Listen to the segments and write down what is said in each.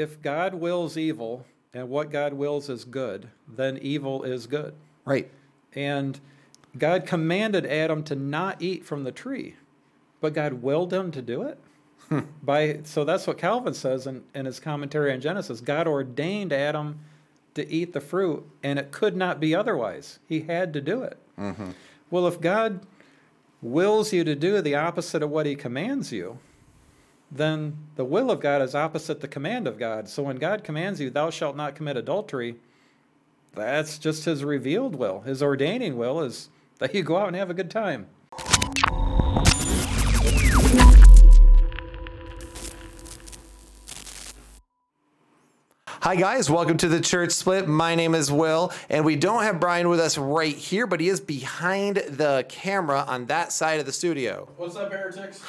if God wills evil and what God wills is good, then evil is good. Right. And God commanded Adam to not eat from the tree, but God willed him to do it. Hmm. By so that's what Calvin says in, in his commentary on Genesis. God ordained Adam to eat the fruit, and it could not be otherwise. He had to do it. Mm-hmm. Well, if God wills you to do the opposite of what he commands you, then the will of God is opposite the command of God. So when God commands you, thou shalt not commit adultery, that's just his revealed will. His ordaining will is that you go out and have a good time. Hi, guys. Welcome to the Church Split. My name is Will, and we don't have Brian with us right here, but he is behind the camera on that side of the studio. What's up, heretics?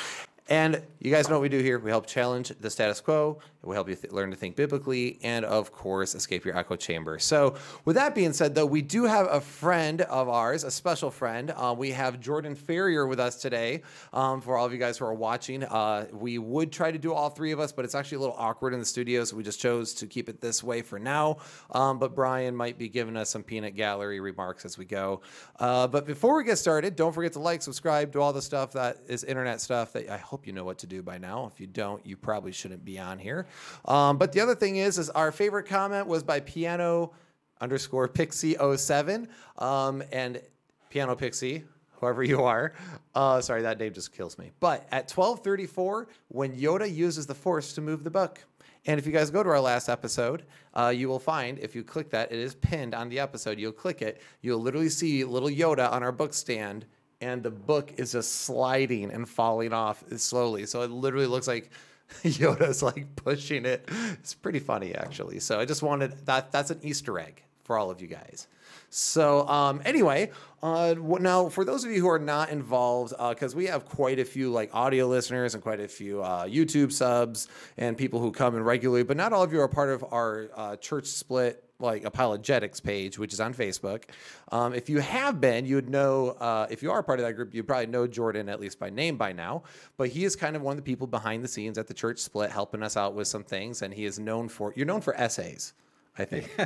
And you guys know what we do here. We help challenge the status quo. We help you th- learn to think biblically, and of course, escape your echo chamber. So, with that being said, though, we do have a friend of ours, a special friend. Uh, we have Jordan Ferrier with us today. Um, for all of you guys who are watching, uh, we would try to do all three of us, but it's actually a little awkward in the studio, so we just chose to keep it this way for now. Um, but Brian might be giving us some peanut gallery remarks as we go. Uh, but before we get started, don't forget to like, subscribe, do all the stuff that is internet stuff that I hope you know what to do by now. If you don't, you probably shouldn't be on here. Um, but the other thing is, is our favorite comment was by piano underscore pixie 07 um, and piano pixie whoever you are uh, sorry that name just kills me but at 1234 when yoda uses the force to move the book and if you guys go to our last episode, uh, you will find if you click that, it is pinned on the episode. You'll click it, you'll literally see little Yoda on our book stand, and the book is just sliding and falling off slowly. So it literally looks like Yoda's like pushing it. It's pretty funny actually. So I just wanted that. That's an Easter egg for all of you guys. So um, anyway, uh, now for those of you who are not involved, because we have quite a few like audio listeners and quite a few uh, YouTube subs and people who come in regularly, but not all of you are part of our uh, church split like apologetics page, which is on Facebook. Um, if you have been, you would know. Uh, if you are part of that group, you probably know Jordan at least by name by now. But he is kind of one of the people behind the scenes at the church split, helping us out with some things, and he is known for. You're known for essays. I think.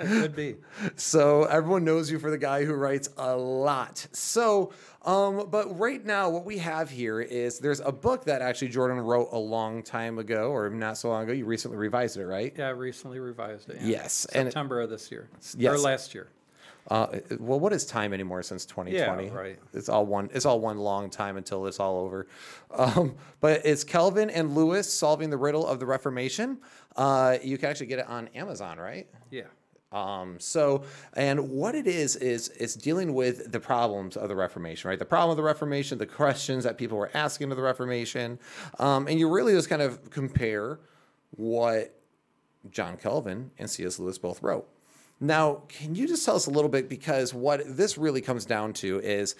It could be. So everyone knows you for the guy who writes a lot. So, um, but right now, what we have here is there's a book that actually Jordan wrote a long time ago, or not so long ago. You recently revised it, right? Yeah, I recently revised it. yeah. Yes, and it- September of this year. Yes. Or last year. Uh, well, what is time anymore since 2020? Yeah, right. It's all one. It's all one long time until it's all over. Um, but it's Calvin and Lewis solving the riddle of the Reformation. Uh, you can actually get it on Amazon, right? Yeah. Um, so, and what it is is it's dealing with the problems of the Reformation, right? The problem of the Reformation, the questions that people were asking of the Reformation, um, and you really just kind of compare what John Calvin and C.S. Lewis both wrote. Now, can you just tell us a little bit because what this really comes down to is,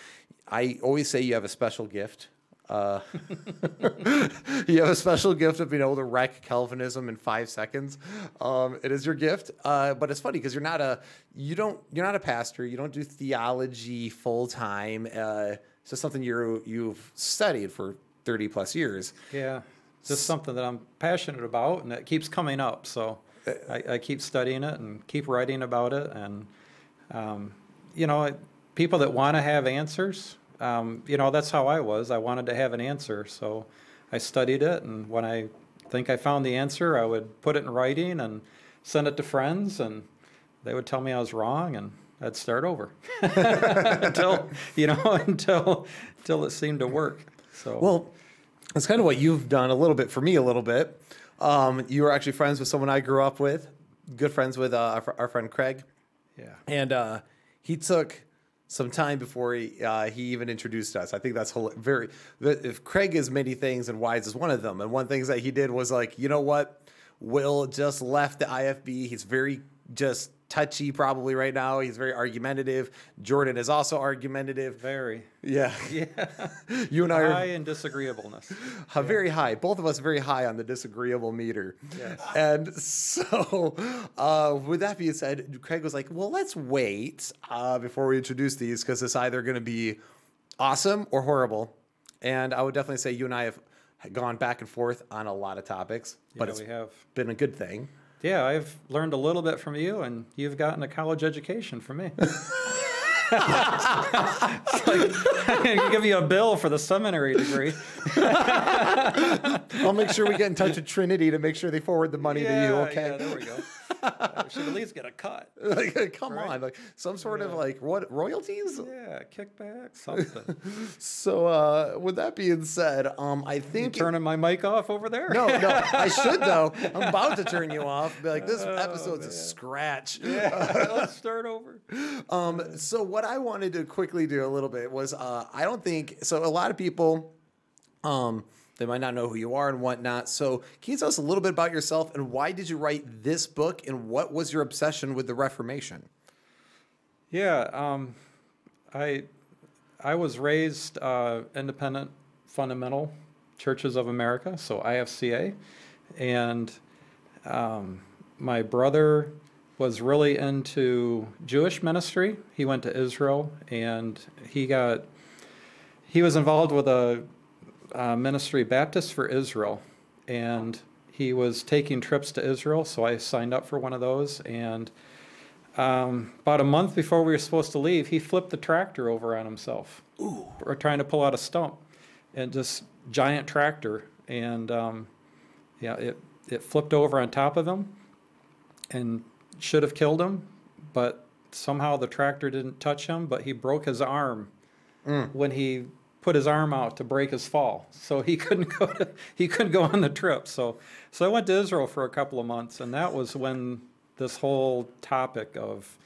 I always say you have a special gift. Uh, you have a special gift of being able to wreck Calvinism in five seconds. Um, it is your gift, uh, but it's funny because you're not a you don't you're not a pastor. You don't do theology full time. Uh, it's just something you you've studied for thirty plus years. Yeah. Just something that I'm passionate about and it keeps coming up. So I, I keep studying it and keep writing about it. And, um, you know, people that want to have answers, um, you know, that's how I was. I wanted to have an answer. So I studied it. And when I think I found the answer, I would put it in writing and send it to friends. And they would tell me I was wrong. And I'd start over until, you know, until, until it seemed to work. So, Well, that's kind of what you've done a little bit for me, a little bit. Um, you were actually friends with someone I grew up with, good friends with uh, our, fr- our friend Craig, yeah. and uh, he took some time before he uh, he even introduced us. I think that's very. If Craig is many things, and Wise is one of them, and one things that he did was like, you know what, Will just left the IFB. He's very just touchy probably right now. He's very argumentative. Jordan is also argumentative. Very. Yeah, Yeah. you and I are High in disagreeableness. uh, very high. Both of us very high on the disagreeable meter. Yes. And so, uh, with that being said, Craig was like, "Well, let's wait uh, before we introduce these because it's either going to be awesome or horrible." And I would definitely say you and I have gone back and forth on a lot of topics, but Yeah, it's we have. been a good thing. Yeah, I've learned a little bit from you, and you've gotten a college education from me. like, I can give you a bill for the seminary degree. I'll make sure we get in touch with Trinity to make sure they forward the money to you. Yeah, Okay. yeah, there we go. I should at least get a cut. like, come Right. on, like some sort of like what royalties? Yeah, kickback, something. So, uh, with that being said, um, I think Turning my mic off over there? no, no, I should though. I'm about to turn you off. Be like, this episode's a scratch. Yeah, let's start over. Um, so what I wanted to quickly do a little bit was, uh, I don't think so. A lot of people, um, they might not know who you are and whatnot. So can you tell us a little bit about yourself and why did you write this book and what was your obsession with the Reformation? Yeah, um, I I was raised uh, independent fundamental churches of America, so IFCA, and um, my brother was really into Jewish ministry. He went to Israel, and he got he was involved with a, uh ministry Baptist for Israel, and he was taking trips to Israel. So I signed up for one of those, and um, about a month before we were supposed to leave, he flipped the tractor over on himself. Ooh. We're trying to pull out a stump, and just giant tractor, and um, yeah, it it flipped over on top of him, and should have killed him, but somehow the tractor didn't touch him, but he broke his arm when he put his arm out to break his fall. So he couldn't go to, he couldn't go on the trip. So so I went to Israel for a couple of months and that was when this whole topic of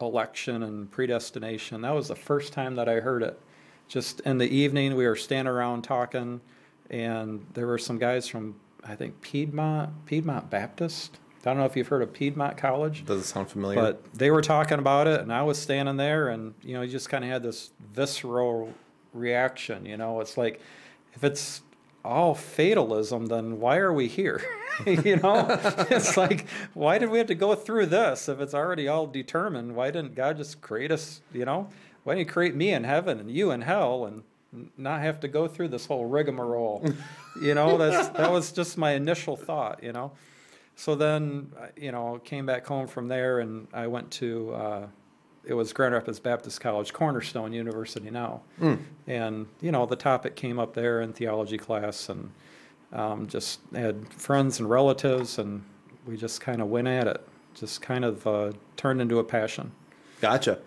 election and predestination, that was the first time that I heard it. Just in the evening we were standing around talking and there were some guys from I think Piedmont Piedmont Baptist. I don't know if you've heard of Piedmont College. Does it sound familiar? But they were talking about it, and I was standing there, and you know, you just kind of had this visceral reaction. You know, it's like if it's all fatalism, then why are we here? you know, it's like why did we have to go through this if it's already all determined? Why didn't God just create us? You know, why didn't He create me in heaven and you in hell and not have to go through this whole rigmarole? you know, that's that was just my initial thought. You know. So then, uh, you know, came back home from there, and I went to uh, it was Grand Rapids Baptist College, Cornerstone University now, and you know the topic came up there in theology class, and um, just had friends and relatives, and we just kind of went at it, just kind of uh, turned into a passion. Gotcha.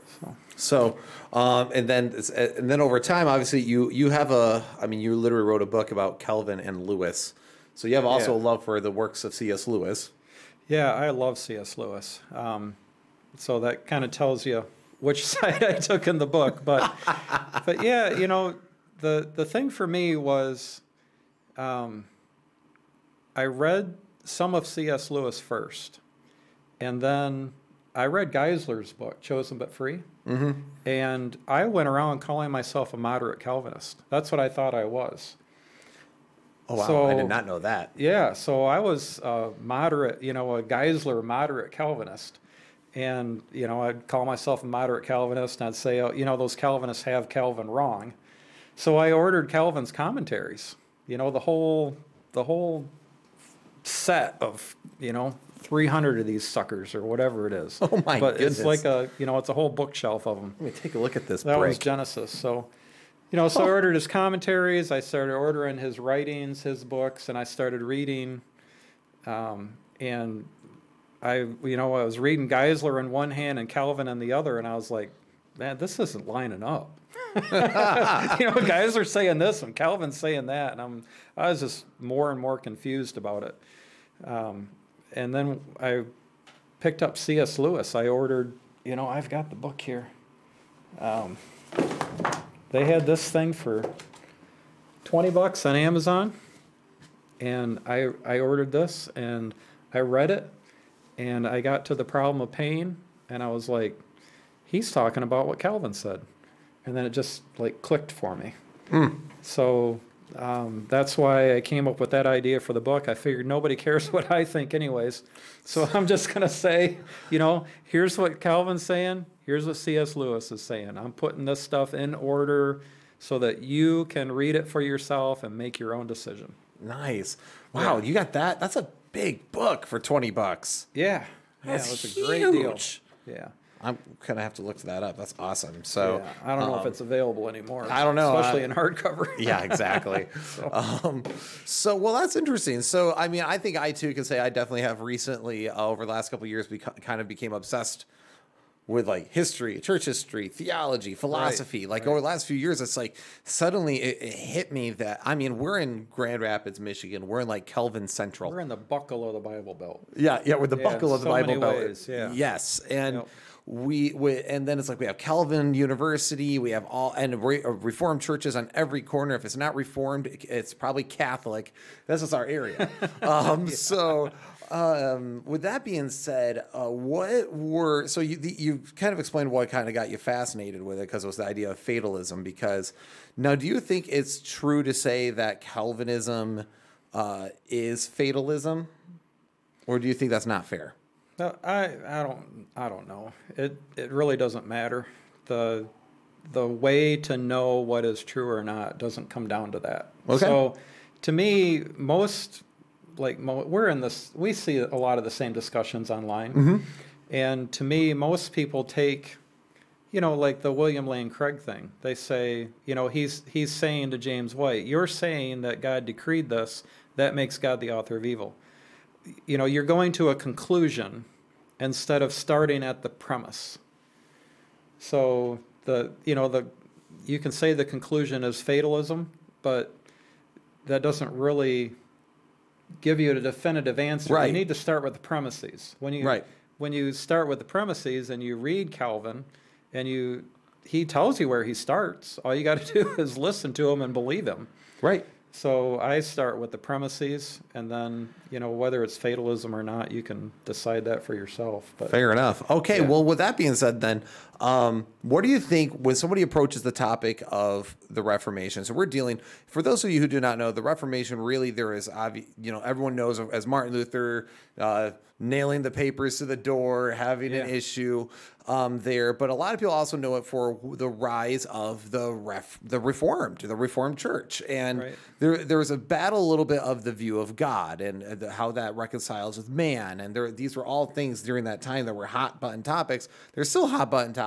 So, um, and then and then over time, obviously, you you have a. I mean, you literally wrote a book about Calvin and Lewis. So you have also Yeah. a love for the works of C.S. Lewis. Yeah, I love C.S. Lewis. Um, so that kind of tells you which side I took in the book. But, but yeah, you know, the the thing for me was, um, I read some of C.S. Lewis first, and then I read Geisler's book, Chosen but Free, Mm-hmm. and I went around calling myself a moderate Calvinist. That's what I thought I was. Oh wow, So, I did not know that. Yeah, so I was a moderate, you know, a Geisler moderate Calvinist. And, you know, I'd call myself a moderate Calvinist and I'd say, oh, you know, those Calvinists have Calvin wrong. So I ordered Calvin's commentaries, you know, the whole, the whole set of, you know, 300 of these suckers or whatever it is. Oh, my But goodness. it's like a, you know, it's a whole bookshelf of them. Let me take a look at this That was. Genesis. So, you know, so I ordered his commentaries. I started ordering his writings, his books, and I started reading. Um, and I, you know, I was reading Geisler in one hand and Calvin in the other, and I was like, man, this isn't lining up. you know, are saying this and Calvin's saying that, and I'm, I was just more and more confused about it. Um, and then I picked up C.S. Lewis. I ordered, you know, I've got the book here. Um, they had this thing for 20 bucks on Amazon. And I, I ordered this and I read it and I got to the problem of pain and I was like, he's talking about what Calvin said. And then it just like clicked for me. So um, that's why I came up with that idea for the book. I figured nobody cares what I think, anyways. So I'm just going to say, you know, here's what Calvin's saying, here's what C.S. Lewis is saying. I'm putting this stuff in order so that you can read it for yourself and make your own decision. Nice. Wow, you got that? That's a big book for 20 bucks. Yeah. Yeah, That's it was a great deal. Yeah. I'm gonna have to look that up. That's awesome. So yeah. I don't know if um, it's available anymore. I don't know. Especially I- in hardcover. yeah, exactly. um, so, well, that's interesting. So, I mean, I think I too can say I definitely have recently, uh, over the last couple of years, beco- kind of became obsessed with like history, church history, theology, philosophy. Like right. over the last few years, it's like suddenly it, it hit me that I mean, we're in Grand Rapids, Michigan. We're in like Calvin Central. We're in the buckle of the Bible Belt. Yeah, yeah, with the Yeah, buckle of the so Bible Belt. ways, yeah. Yes, and Yep. we, we and then it's like we have Calvin University, we have all and re, uh, Reformed churches on every corner. If it's not Reformed, it's probably Catholic. That's just our area. um, So. Um, with that being said, uh, what were so you the, you kind of explained what kind of got you fascinated with it because it was the idea of fatalism. Because now, do you think it's true to say that Calvinism uh, is fatalism? Or do you think that's not fair? No, I, I don't I don't know. It it really doesn't matter. The the way to know what is true or not doesn't come down to that. Okay. So to me, most like we're in this we see a lot of the same discussions online. Mm-hmm. And to me, most people take you know, like the William Lane Craig thing. They say, you know, he's he's saying to James White, "You're saying that God decreed this. That makes God the author of evil." You know, you're going to a conclusion instead of starting at the premise. So the you know the you can say the conclusion is fatalism, but that doesn't really give you a definitive answer. Right. You need to start with the premises. When you Right. when you start with the premises and you read Calvin and you he tells you where he starts. All you got to do is listen to him and believe him. Right. So I start with the premises, and then you know whether it's fatalism or not, you can decide that for yourself. But Fair enough. Okay. Yeah. Well, with that being said, then, um, what do you think when somebody approaches the topic of the Reformation? So we're dealing. For those of you who do not know, the Reformation really there is obvi- You know, everyone knows as Martin Luther uh, nailing the papers to the door, having an issue um, there. But a lot of people also know it for the rise of the ref, the Reformed, the Reformed Church, and Right. there there was a battle a little bit of the view of God and uh, the, how that reconciles with man, and there these were all things during that time that were hot button topics. They're still hot button topics,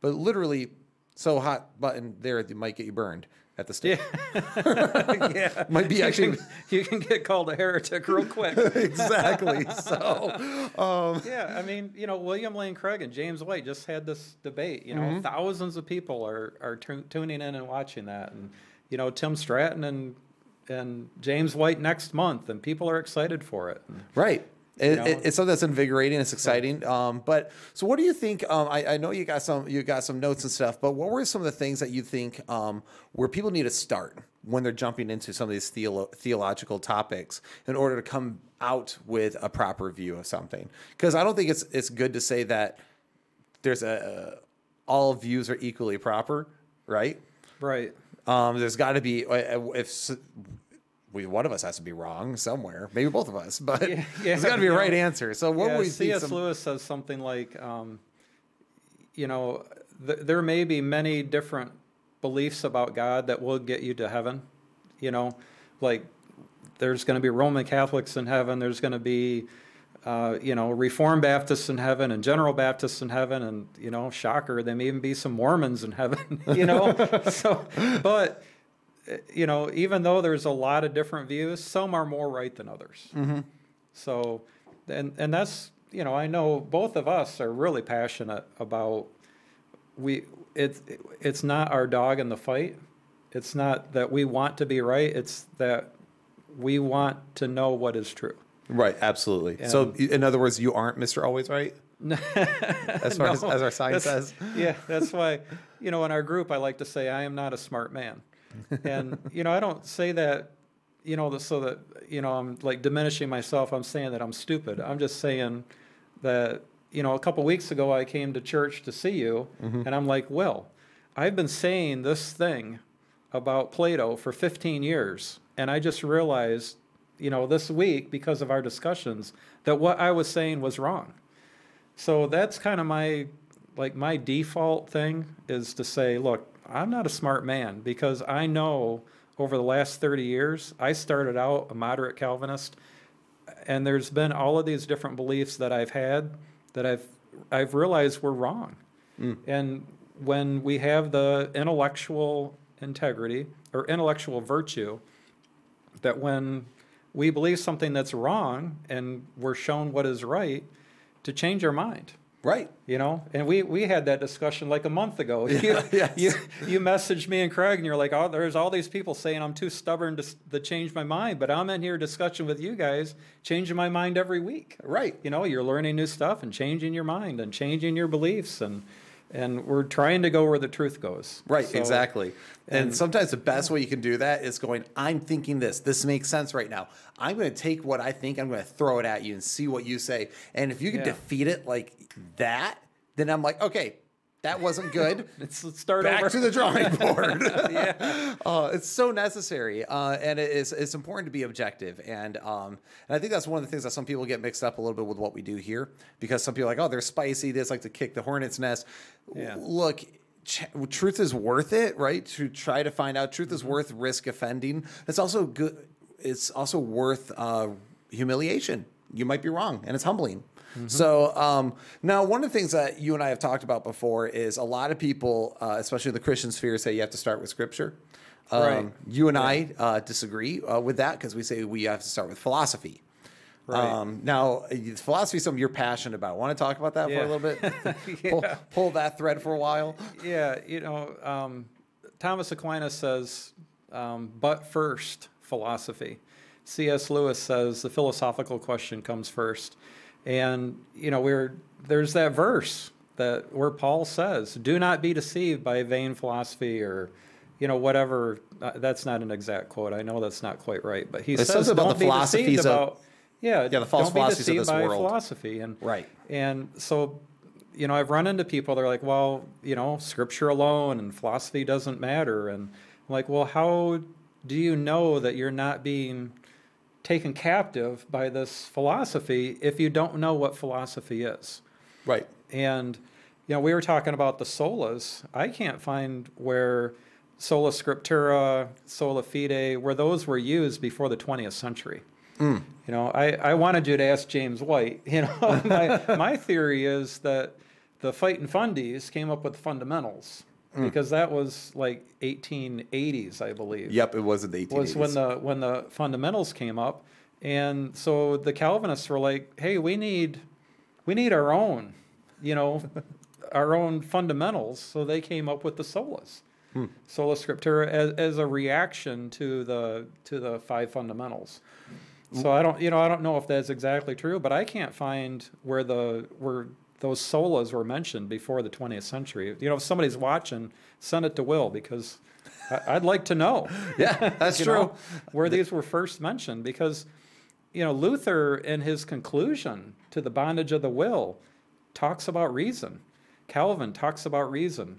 but literally so hot button there it might get you burned at the stake. yeah, Might be you actually- can, you can get called a heretic real quick. exactly. So um, yeah, I mean, you know, William Lane Craig and James White just had this debate. You know, Mm-hmm. thousands of people are are tu- tuning in and watching that, and you know, Tim Stratton and and James White next month, and people are excited for it. Right. It, it- it's something that's invigorating. It's exciting. Um, but so, what do you think? Um, I, I know you got some you got some notes and stuff. But what were some of the things that you think um, where people need to start when they're jumping into some of these theolo- theological topics in order to come out with a proper view of something? Because I don't think it's it's good to say that there's a all views are equally proper, right? Right. Um, there's got to be uh, if we one of us has to be wrong somewhere, maybe both of us, but Yeah, there's yeah, got to be a right know, answer. So what yeah, would we see? C.S. Some, Lewis says something like, um, you know, th- there may be many different beliefs about God that will get you to heaven. You know, like there's going to be Roman Catholics in heaven. There's going to be, uh, you know, Reformed Baptists in heaven and General Baptists in heaven, and you know, shocker, there may even be some Mormons in heaven. You know, so but Eh, you know, even though there's a lot of different views, some are more right than others. Mm-hmm. So, and and that's you know I know both of us are really passionate about we it's it's not our dog in the fight. It's not that we want to be right. It's that we want to know what is true. right, absolutely. so in other words, you aren't Mister Always Right, as far as, No, as our sign says. Yeah, that's why, you know, in our group, I like to say I am not a smart man. And, you know, I don't say that, you know, so that, you know, I'm like diminishing myself. I'm saying that I'm stupid. I'm just saying that, you know, a couple weeks ago I came to church to see you, mm-hmm. and I'm like, well, I've been saying this thing about Plato for 15 years, and I just realized, you know, this week because of our discussions that what I was saying was wrong. So that's kind of my like my default thing is to say, look, I'm not a smart man because I know over the last 30 years. I started out a moderate Calvinist, and there's been all of these different beliefs that I've had that I've I've realized were wrong. Mm. And when we have the intellectual integrity or intellectual virtue, that when we believe something that's wrong and we're shown what is right, to change our mind. Right. You know, and we we had that discussion like a month ago. you, yes. you you messaged me and Craig, and you're like, "Oh, there's all these people saying I'm too stubborn to, to change my mind," but I'm in here discussion with you guys, changing my mind every week. Right. You know, you're learning new stuff and changing your mind and changing your beliefs, and and we're trying to go where the truth goes. Right, So- exactly. And, and- sometimes the best way you can do that is going, I'm thinking this. This makes sense right now. I'm going to take what I think, I'm going to throw it at you and see what you say. And if you can Yeah. defeat it like that, then I'm like, okay, that wasn't good. Let's, let's start Back over. to the drawing board. yeah. uh, it's so necessary, uh, and it is it's important to be objective, and um, and I think that's one of the things that some people get mixed up a little bit with what we do here, because some people are like, oh, they're spicy, they just like to kick the hornet's nest. Yeah. Look. ch- Truth is worth it, right? To try to find out, truth is Mm-hmm. worth risk offending. It's also good. It's also worth uh, humiliation. You might be wrong, and it's humbling. Mm-hmm. So um, now, one of the things that you and I have talked about before is a lot of people, uh, especially in the Christian sphere, say you have to start with Scripture. Um, Right. You and I uh, disagree uh, with that because we say we have to start with philosophy. Right. Um, now, uh, philosophy is something you're passionate about. Want to talk about that for a little bit? pull, pull that thread for a while. Yeah, you know, um, Thomas Aquinas says, um, but first, philosophy. C.S. Lewis says the philosophical question comes first. And, you know, we're, there's that verse that where Paul says, do not be deceived by vain philosophy or, you know, whatever. Uh, that's not an exact quote. I know that's not quite right, but he says, says about don't the be philosophies deceived of- about, yeah, Yeah, the false don't be philosophies of this by world. philosophy. And, Right. and so, you know, I've run into people, they're like, well, you know, scripture alone and philosophy doesn't matter. And I'm like, well, how do you know that you're not being taken captive by this philosophy if you don't know what philosophy is? Right. And, you know, we were talking about the solas. I can't find where sola scriptura, sola fide, where those were used before the 20th century. Hmm. You know, I, I wanted you to ask James White. You know, my, my theory is that the fighting fundies came up with fundamentals Mm. because that was like 1880s, I believe. Yep, it was in the 1880s. was when the when the fundamentals came up. And so the calvinists were like hey we need we need our own you know our own fundamentals. So they came up with the solas. Hmm. Sola scriptura as, as a reaction to the to the five fundamentals. So mm. i don't you know i don't know if that's exactly true but i can't find where the where those solas were mentioned before the 20th century you know if somebody's watching send it to will because I- I'd like to know yeah, that's true. know, where these were first mentioned because you know Luther in his conclusion to the bondage of the will talks about reason. Calvin talks about reason.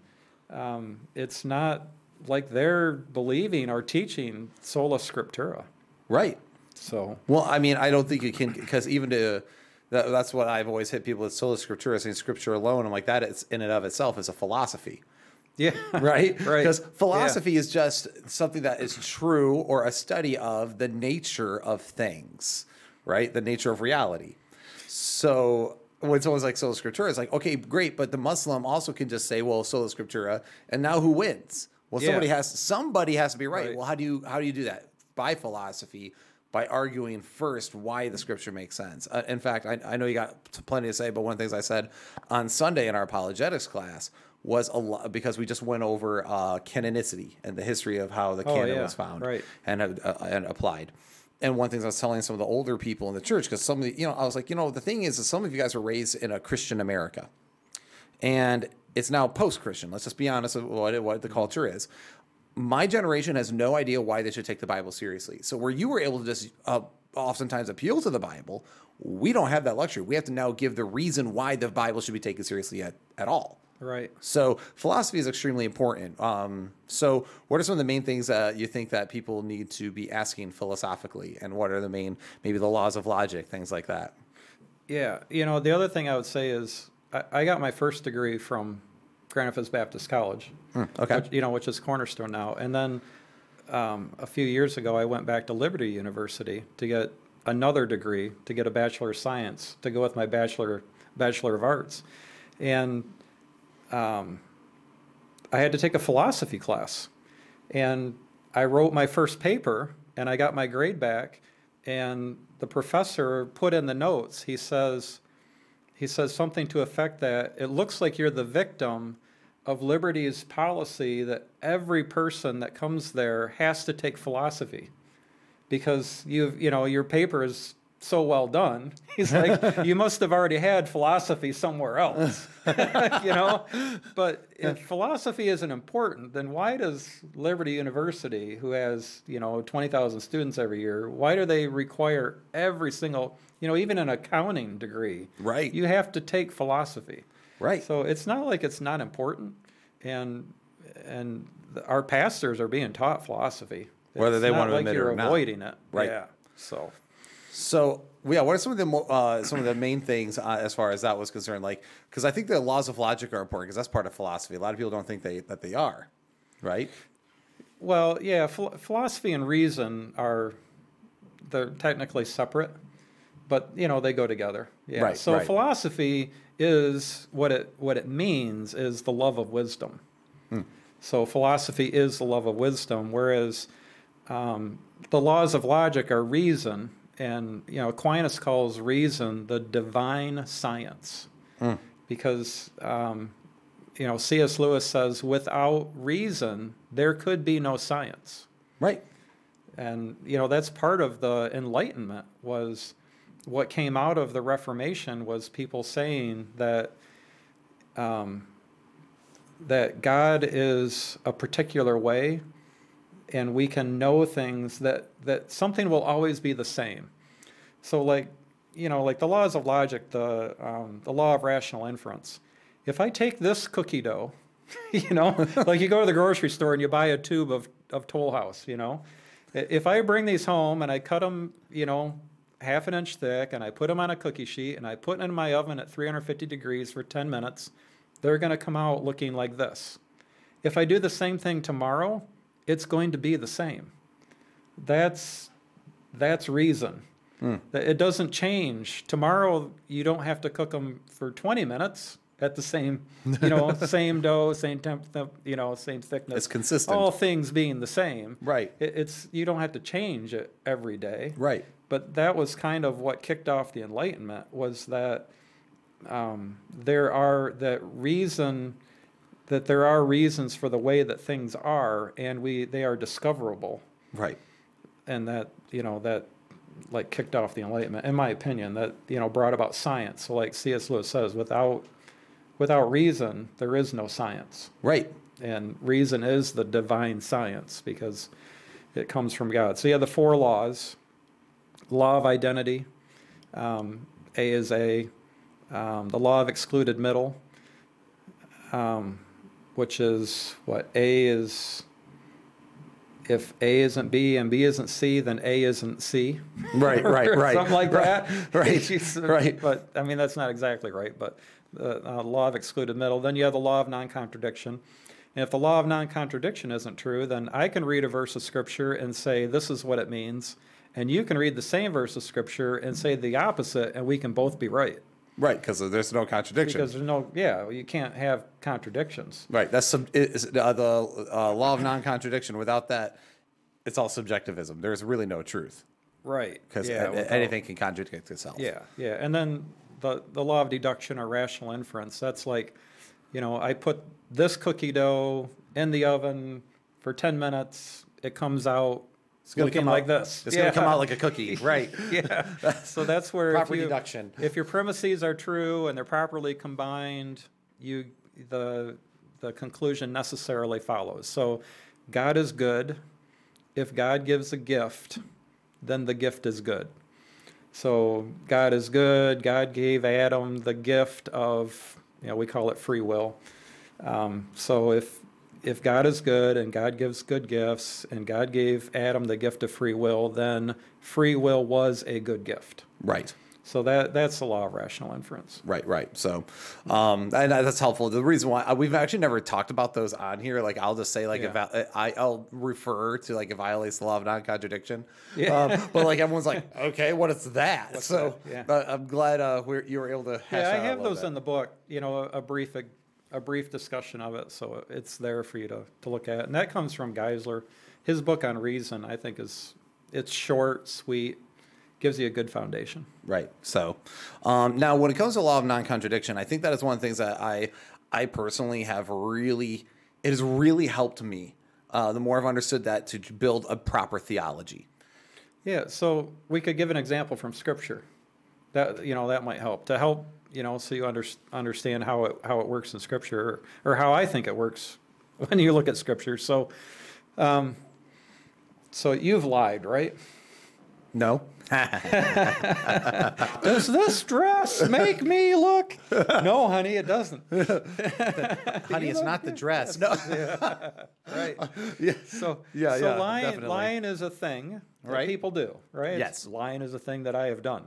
Um, it's not like they're believing or teaching sola scriptura. Right. So Well, I mean, I don't think you can because even to that, that's what I've always hit people with sola scriptura, saying scripture alone. I'm like that. It's in and of itself is a philosophy, yeah, right? Right. Because Yeah. philosophy is just something that is true or a study of the nature of things, right? The nature of reality. So when someone's like sola scriptura, it's like okay, great, but the Muslim also can just say, well, sola scriptura, and now who wins? Well, Yeah. somebody has somebody has to be right. Right. Well, how do you how do you do that? By philosophy, by arguing first why the scripture makes sense. Uh, in fact, I, I know you got plenty to say, but one of the things I said on Sunday in our apologetics class was a lot because we just went over uh, canonicity and the history of how the Oh, canon yeah, was found right. and uh, and applied. And one thing I was telling some of the older people in the church, because some of the, you know, I was like, you know, the thing is, is some of you guys were raised in a Christian America and it's now post-Christian. Let's just be honest with what, what the culture is. My generation has no idea why they should take the Bible seriously. So where you were able to just uh, oftentimes appeal to the Bible, we don't have that luxury. We have to now give the reason why the Bible should be taken seriously at, at all. right. So philosophy is extremely important. Um, so what are some of the main things that you think that people need to be asking philosophically, and what are the main maybe the laws of logic, things like that? Yeah, you know, the other thing I would say is I, I got my first degree from Grand Rapids Baptist College. Hmm, okay. Which, you know, which is Cornerstone now. And then um, a few years ago, I went back to Liberty University to get another degree, to get a Bachelor of Science, to go with my Bachelor, Bachelor of Arts. And um, I had to take a philosophy class. And I wrote my first paper and I got my grade back. And the professor put in the notes, he says, he says something to effect that it looks like you're the victim of Liberty's policy that every person that comes there has to take philosophy because you've you know your paper is so well done. He's like, you must have already had philosophy somewhere else, you know. But if philosophy isn't important, then why does Liberty University, who has you know twenty thousand students every year, why do they require every single you know even an accounting degree? Right. You have to take philosophy. Right. So it's not like it's not important, and and our pastors are being taught philosophy. Whether they want to like admit it or not. avoiding it. Right. Yeah. So. So yeah, what are some of the uh, some of the main things uh, as far as that was concerned? Like, because I think the laws of logic are important because that's part of philosophy. A lot of people don't think they that they are, right? Well, yeah, phil- philosophy and reason are they're technically separate, but you know they go together. Yeah. Right, so right. philosophy is what it what it means is the love of wisdom. Hmm. So philosophy is the love of wisdom, whereas um, the laws of logic are reason, and you know Aquinas calls reason the divine science, because um, you know C.S. Lewis says without reason there could be no science, Right. and you know that's part of the Enlightenment was what came out of the Reformation was people saying that um, that God is a particular way, and we can know things that that something will always be the same. So, like you know, like the laws of logic, the um, the law of rational inference. If I take this cookie dough, you know, like you go to the grocery store and you buy a tube of of Toll House, you know, if I bring these home and I cut them, you know, half an inch thick, and I put them on a cookie sheet and I put them in my oven at 350 degrees for 10 minutes, they're going to come out looking like this. If I do the same thing tomorrow, it's going to be the same. That's that's reason. Hmm. That It doesn't change. Tomorrow you don't have to cook them for 20 minutes at the same, you know, same dough, same temp, temp- you know, same thickness. It's consistent. All things being the same. Right. It, it's you don't have to change it every day. Right. But that was kind of what kicked off the Enlightenment was that um, there are that reason that there are reasons for the way that things are, and we they are discoverable, Right. and that you know that like kicked off the Enlightenment, in my opinion, that you know brought about science. So like C.S. Lewis says, without without reason, there is no science Right. and reason is the divine science because it comes from God. So you have the four laws: law of identity, um, A is A, um, the law of excluded middle, um, which is what A is. If A isn't B and B isn't C, then A isn't C. Right. Right. Right. Something like Right, that. Right. Right. But I mean, that's not exactly right. But the uh, law of excluded middle. Then you have the law of non-contradiction. And if the law of non-contradiction isn't true, then I can read a verse of scripture and say this is what it means, and you can read the same verse of scripture and say the opposite, and we can both be right. Right. Because there's no contradiction. Because there's no, yeah, you can't have contradictions. Right. That's is, uh, the uh, law of non-contradiction. Without that, it's all subjectivism. There's really no truth Right. because yeah, anything can contradict itself. Yeah, yeah. And then the, the law of deduction or rational inference, that's like, you know, I put this cookie dough in the oven for 10 minutes, it comes out gonna looking come like out- this. It's going to come out like a cookie. Right. yeah. So that's where if Proper you- deduction. If your premises are true and they're properly combined, you the the conclusion necessarily follows. So God is good. If God gives a gift, then the gift is good. So God is good. God gave Adam the gift of, you know, we call it free will. Um, so if if God is good and God gives good gifts and God gave Adam the gift of free will, then free will was a good gift. Right. So that that's the law of rational inference. Right, right. So, um, and that's helpful. The reason why uh, we've actually never talked about those on here, like I'll just say, like if Yeah. I, I'll refer to like it violates the law of non-contradiction. Yeah. Um, but like everyone's like, okay, what is that? so, that? Yeah. but I'm glad uh, we're, you were able to. Yeah, I have those bit. in the book. You know, a, a brief a, brief discussion of it, so it's there for you to to look at. And that comes from Geisler. His book on reason, I think, is it's short, sweet, gives you a good foundation. Right. So, um, now when it comes to law of non-contradiction, I think that is one of the things that I, I personally have really, it has really helped me. Uh, the more I've understood that to build a proper theology. Yeah, so we could give an example from Scripture. That you know that might help to help you know so you under, understand how it how it works in Scripture or, or how I think it works when you look at Scripture. So, um, so you've lied, right? No. Does this dress make me look? No, honey, it doesn't. Honey, it's not the dress. No. Right. yeah. So, Yeah, so yeah, lying, definitely. lying is a thing that Right. people do, right? Yes. Lying is a thing that I have done.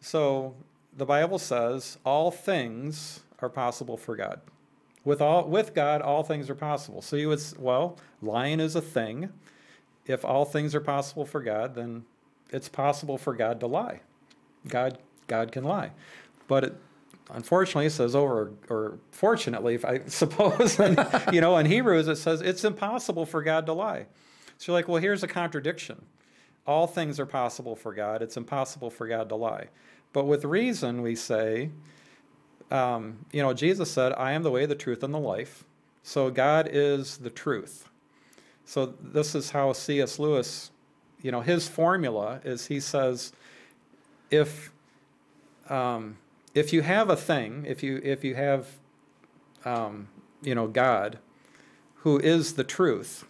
So the Bible says all things are possible for God. With all with God, all things are possible. So you would well, lying is a thing. If all things are possible for God, then it's possible for God to lie. God God can lie. But it unfortunately it says over or fortunately I suppose in, you know in Hebrews it says it's impossible for God to lie. So you're like, well here's a contradiction. All things are possible for God. It's impossible for God to lie. But with reason we say um, you know, Jesus said, I am the way, the truth, and the life. So God is the truth. So this is how C.S. Lewis, you know, his formula is he says, if um, if you have a thing, if you if you have, um, you know, God, who is the truth,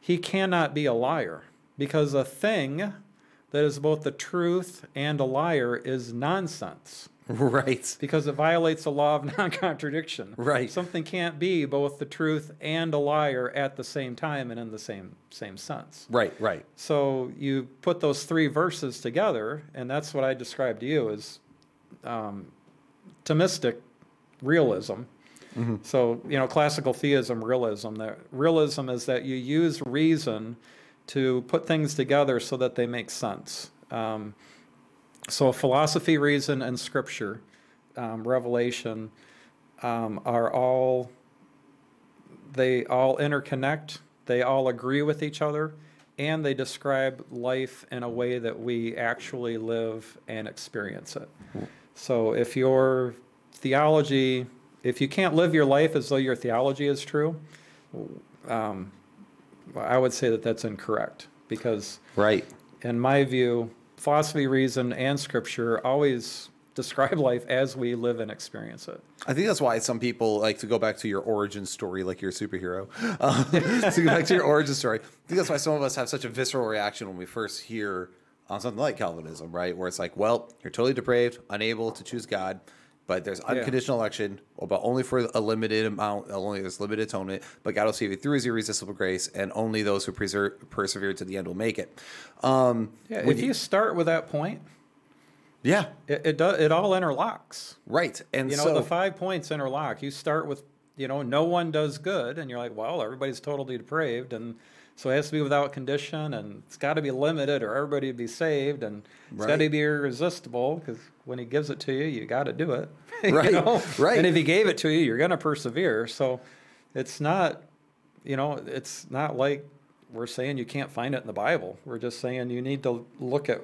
he cannot be a liar because a thing that is both the truth and a liar is nonsense Right. because it violates the law of non-contradiction. Right. Something can't be both the truth and a liar at the same time and in the same same sense. Right. Right. So you put those three verses together, and that's what I described to you as um, Thomistic realism. So you know, classical theism, realism. That realism is that you use reason to put things together so that they make sense. Um, so philosophy, reason, and scripture, um, revelation, um, are all they all interconnect. They all agree with each other, and they describe life in a way that we actually live and experience it. So if your theology, if you can't live your life as though your theology is true, um, I would say that that's incorrect because Right. in my view, philosophy, reason, and scripture always describe life as we live and experience it. I think that's why some people like to go back to your origin story, like you're a superhero. Um, to go back to your origin story, I think that's why some of us have such a visceral reaction when we first hear on something like Calvinism, right? Where it's like, well, you're totally depraved, unable to choose God, but there's unconditional election, but only for a limited amount, only there's limited atonement, but God will save you through His irresistible grace, and only those who preser- persevere to the end will make it. Um, Yeah, if you start with that point, yeah, it it, does, it all interlocks. right, and You know, so the five points interlock. You start with, you know, no one does good, and you're like, well, everybody's totally depraved, and so it has to be without condition, and it's got to be limited, or everybody would be saved, and it's got to be irresistible, because when he gives it to you, you got to do it. you Right, know? right. And if he gave it to you, you're going to persevere. So it's not, you know, it's not like we're saying you can't find it in the Bible. We're just saying you need to look at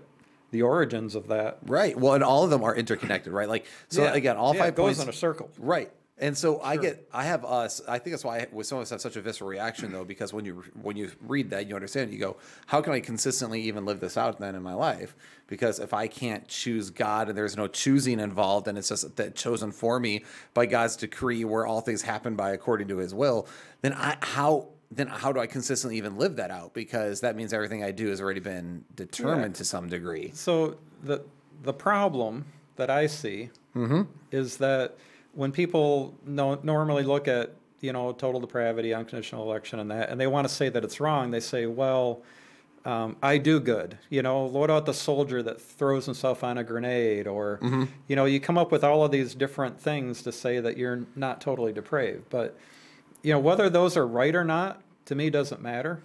the origins of that. Right. Well, and all of them are interconnected, right? Like so. Yeah. Again, all Yeah, five it goes points in a circle. Right. And so I get, I have us. I think that's why I, with some of us have such a visceral reaction, though, because when you when you read that, you understand. You go, how can I consistently even live this out then in my life? Because if I can't choose God and there's no choosing involved, and it's just that chosen for me by God's decree, where all things happen by according to His will, then I how then how do I consistently even live that out? Because that means everything I do has already been determined to some degree. So the the problem that I see Mm-hmm. is that when people no, normally look at you know total depravity, unconditional election, and that, and they want to say that it's wrong, they say, well, um, I do good. You know, what about the soldier that throws himself on a grenade? Or, you know, you come up with all of these different things to say that you're not totally depraved. But, you know, whether those are right or not, to me, doesn't matter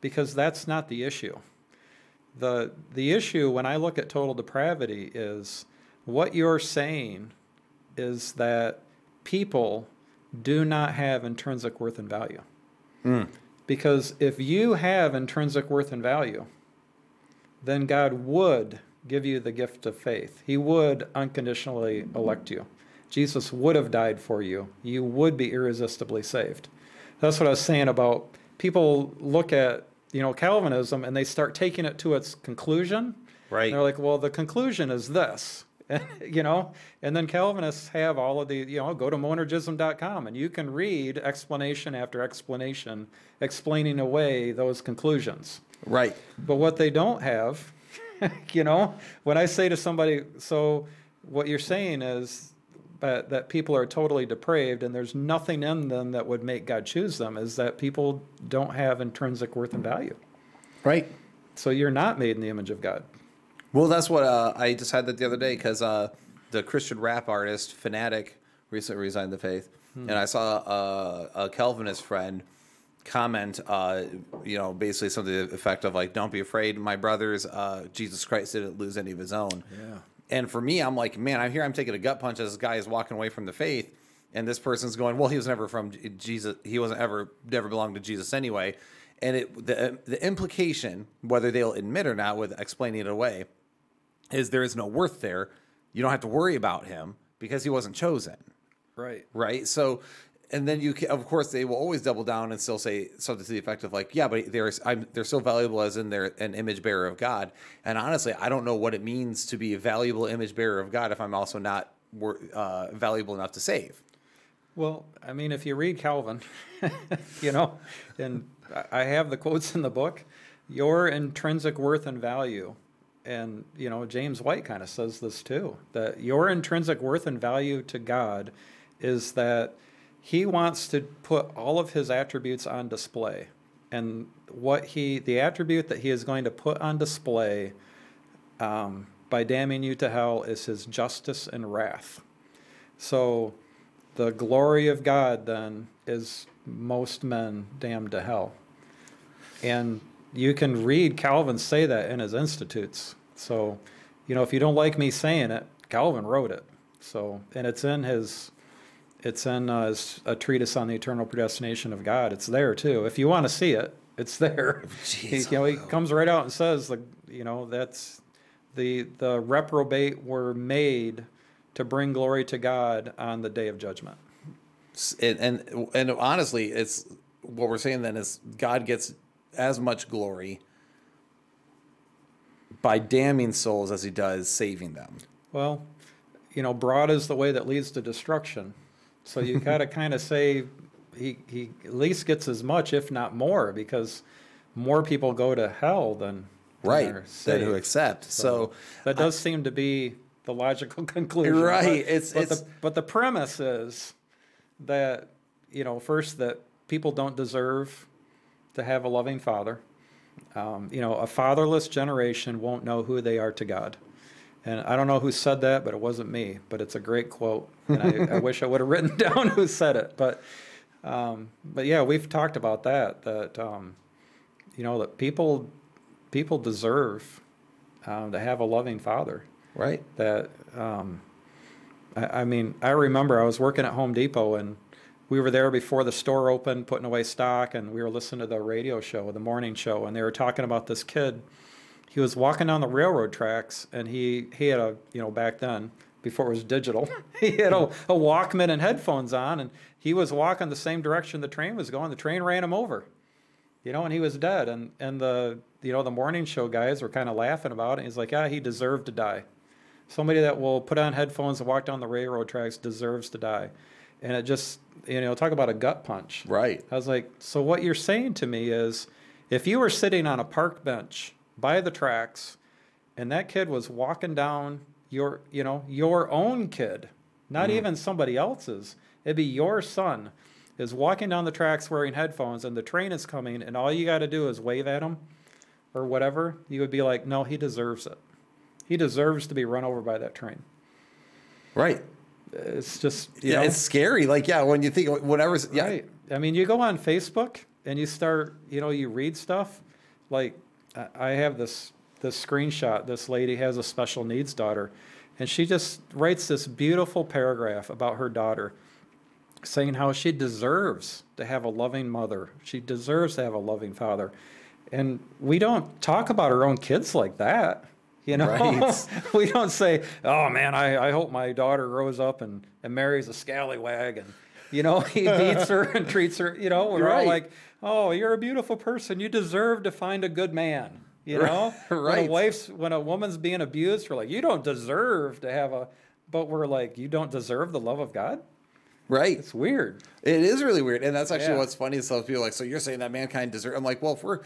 because that's not the issue. The, the issue when I look at total depravity is what you're saying is that people do not have intrinsic worth and value. Hmm. Because if you have intrinsic worth and value, then God would give you the gift of faith. He would unconditionally elect you. Jesus would have died for you. You would be irresistibly saved. That's what I was saying about people look at, you know, Calvinism and they start taking it to its conclusion. Right. They're like, well, the conclusion is this. you know, and then Calvinists have all of the, you know, go to monergism.com and you can read explanation after explanation explaining away those conclusions. Right. But what they don't have, you know, when I say to somebody, so what you're saying is that, that people are totally depraved and there's nothing in them that would make God choose them, is that people don't have intrinsic worth and value. Right. So you're not made in the image of God. Well, that's what uh, I just had that the other day because uh, the Christian rap artist Phanatik recently resigned the faith, and I saw uh, a Calvinist friend comment, uh, you know, basically something to the effect of like, "Don't be afraid, my brothers. Uh, Jesus Christ didn't lose any of his own." Yeah. And for me, I'm like, man, I'm here. I'm taking a gut punch as this guy is walking away from the faith, and this person's going, "Well, he was never from Jesus. He wasn't ever never belonged to Jesus anyway." And it the the implication, whether they'll admit or not, with explaining it away, is there is no worth there. You don't have to worry about him because he wasn't chosen, Right. right? So, and then you, ca of course, they will always double down and still say something to the effect of like, yeah, but they're I'm, they're so valuable as in they're an image bearer of God. And honestly, I don't know what it means to be a valuable image bearer of God if I'm also not uh, valuable enough to save. Well, I mean, if you read Calvin, you know, and I have the quotes in the book, your intrinsic worth and value, and, you know, James White kind of says this too, that your intrinsic worth and value to God is that he wants to put all of his attributes on display. And what he, the attribute that he is going to put on display um, by damning you to hell is his justice and wrath. So the glory of God then is most men damned to hell. And you can read Calvin say that in his Institutes. So, you know, if you don't like me saying it, Calvin wrote it. So, and it's in his, it's in uh, his, a treatise on the eternal predestination of God. It's there too. If you want to see it, it's there. He, you know, he comes right out and says, the, you know, that's the the reprobate were made to bring glory to God on the day of judgment. And, and and honestly, it's what we're saying then is God gets as much glory by damning souls as he does saving them. Well, you know, broad is the way that leads to destruction. So you got to kind of say he he at least gets as much, if not more, because more people go to hell than than Right. are That who accept. So, that does seem to be the logical conclusion. Right, But, it's- but it's- the but the premise is that you know first that people don't deserve to have a loving father. Um, you know, a fatherless generation won't know who they are to God. And I don't know who said that, but it wasn't me. But it's a great quote, and I, I wish I would have written down who said it. But, um, but yeah, we've talked about that. That um, you know that people people deserve um, to have a loving father. right. That um, I, I mean, I remember I was working at Home Depot and we were there before the store opened, putting away stock, and we were listening to the radio show, the morning show, and they were talking about this kid. He was walking down the railroad tracks, and he he had a you know back then before it was digital, he had a, a Walkman and headphones on, and he was walking the same direction the train was going. The train ran him over, you know, and he was dead. And and the you know the morning show guys were kind of laughing about it. He's like, yeah, he deserved to die. Somebody that will put on headphones and walk down the railroad tracks deserves to die. And it just, you know, talk about a gut punch. Right. I was like, so what you're saying to me is if you were sitting on a park bench by the tracks and that kid was walking down your, you know, your own kid, not mm-hmm. even somebody else's, it'd be your son is walking down the tracks wearing headphones and the train is coming and all you got to do is wave at him. or whatever, you would be like, no, he deserves it. He deserves to be run over by that train. Right. It's just, you Yeah, know, it's scary. Like, yeah, when you think whatever's yeah, Right. I mean, you go on Facebook and you start, you know, you read stuff. Like, I- I have this this screenshot. This lady has a special needs daughter, and she just writes this beautiful paragraph about her daughter, saying how she deserves to have a loving mother. She deserves to have a loving father, and we don't talk about our own kids like that. You know, Right. we don't say, "Oh man, I, I hope my daughter grows up and, and marries a scallywag and you know he beats her and treats her." You know, we're Right. all like, "Oh, you're a beautiful person. You deserve to find a good man." You know, right. when a wife's when a woman's being abused, we're like, "You don't deserve to have a," but we're like, "You don't deserve the love of God." right. It's weird. It is really weird, and that's actually Yeah. what's funny. Is some people like, so you're saying that mankind deserve? I'm like, well, if we're,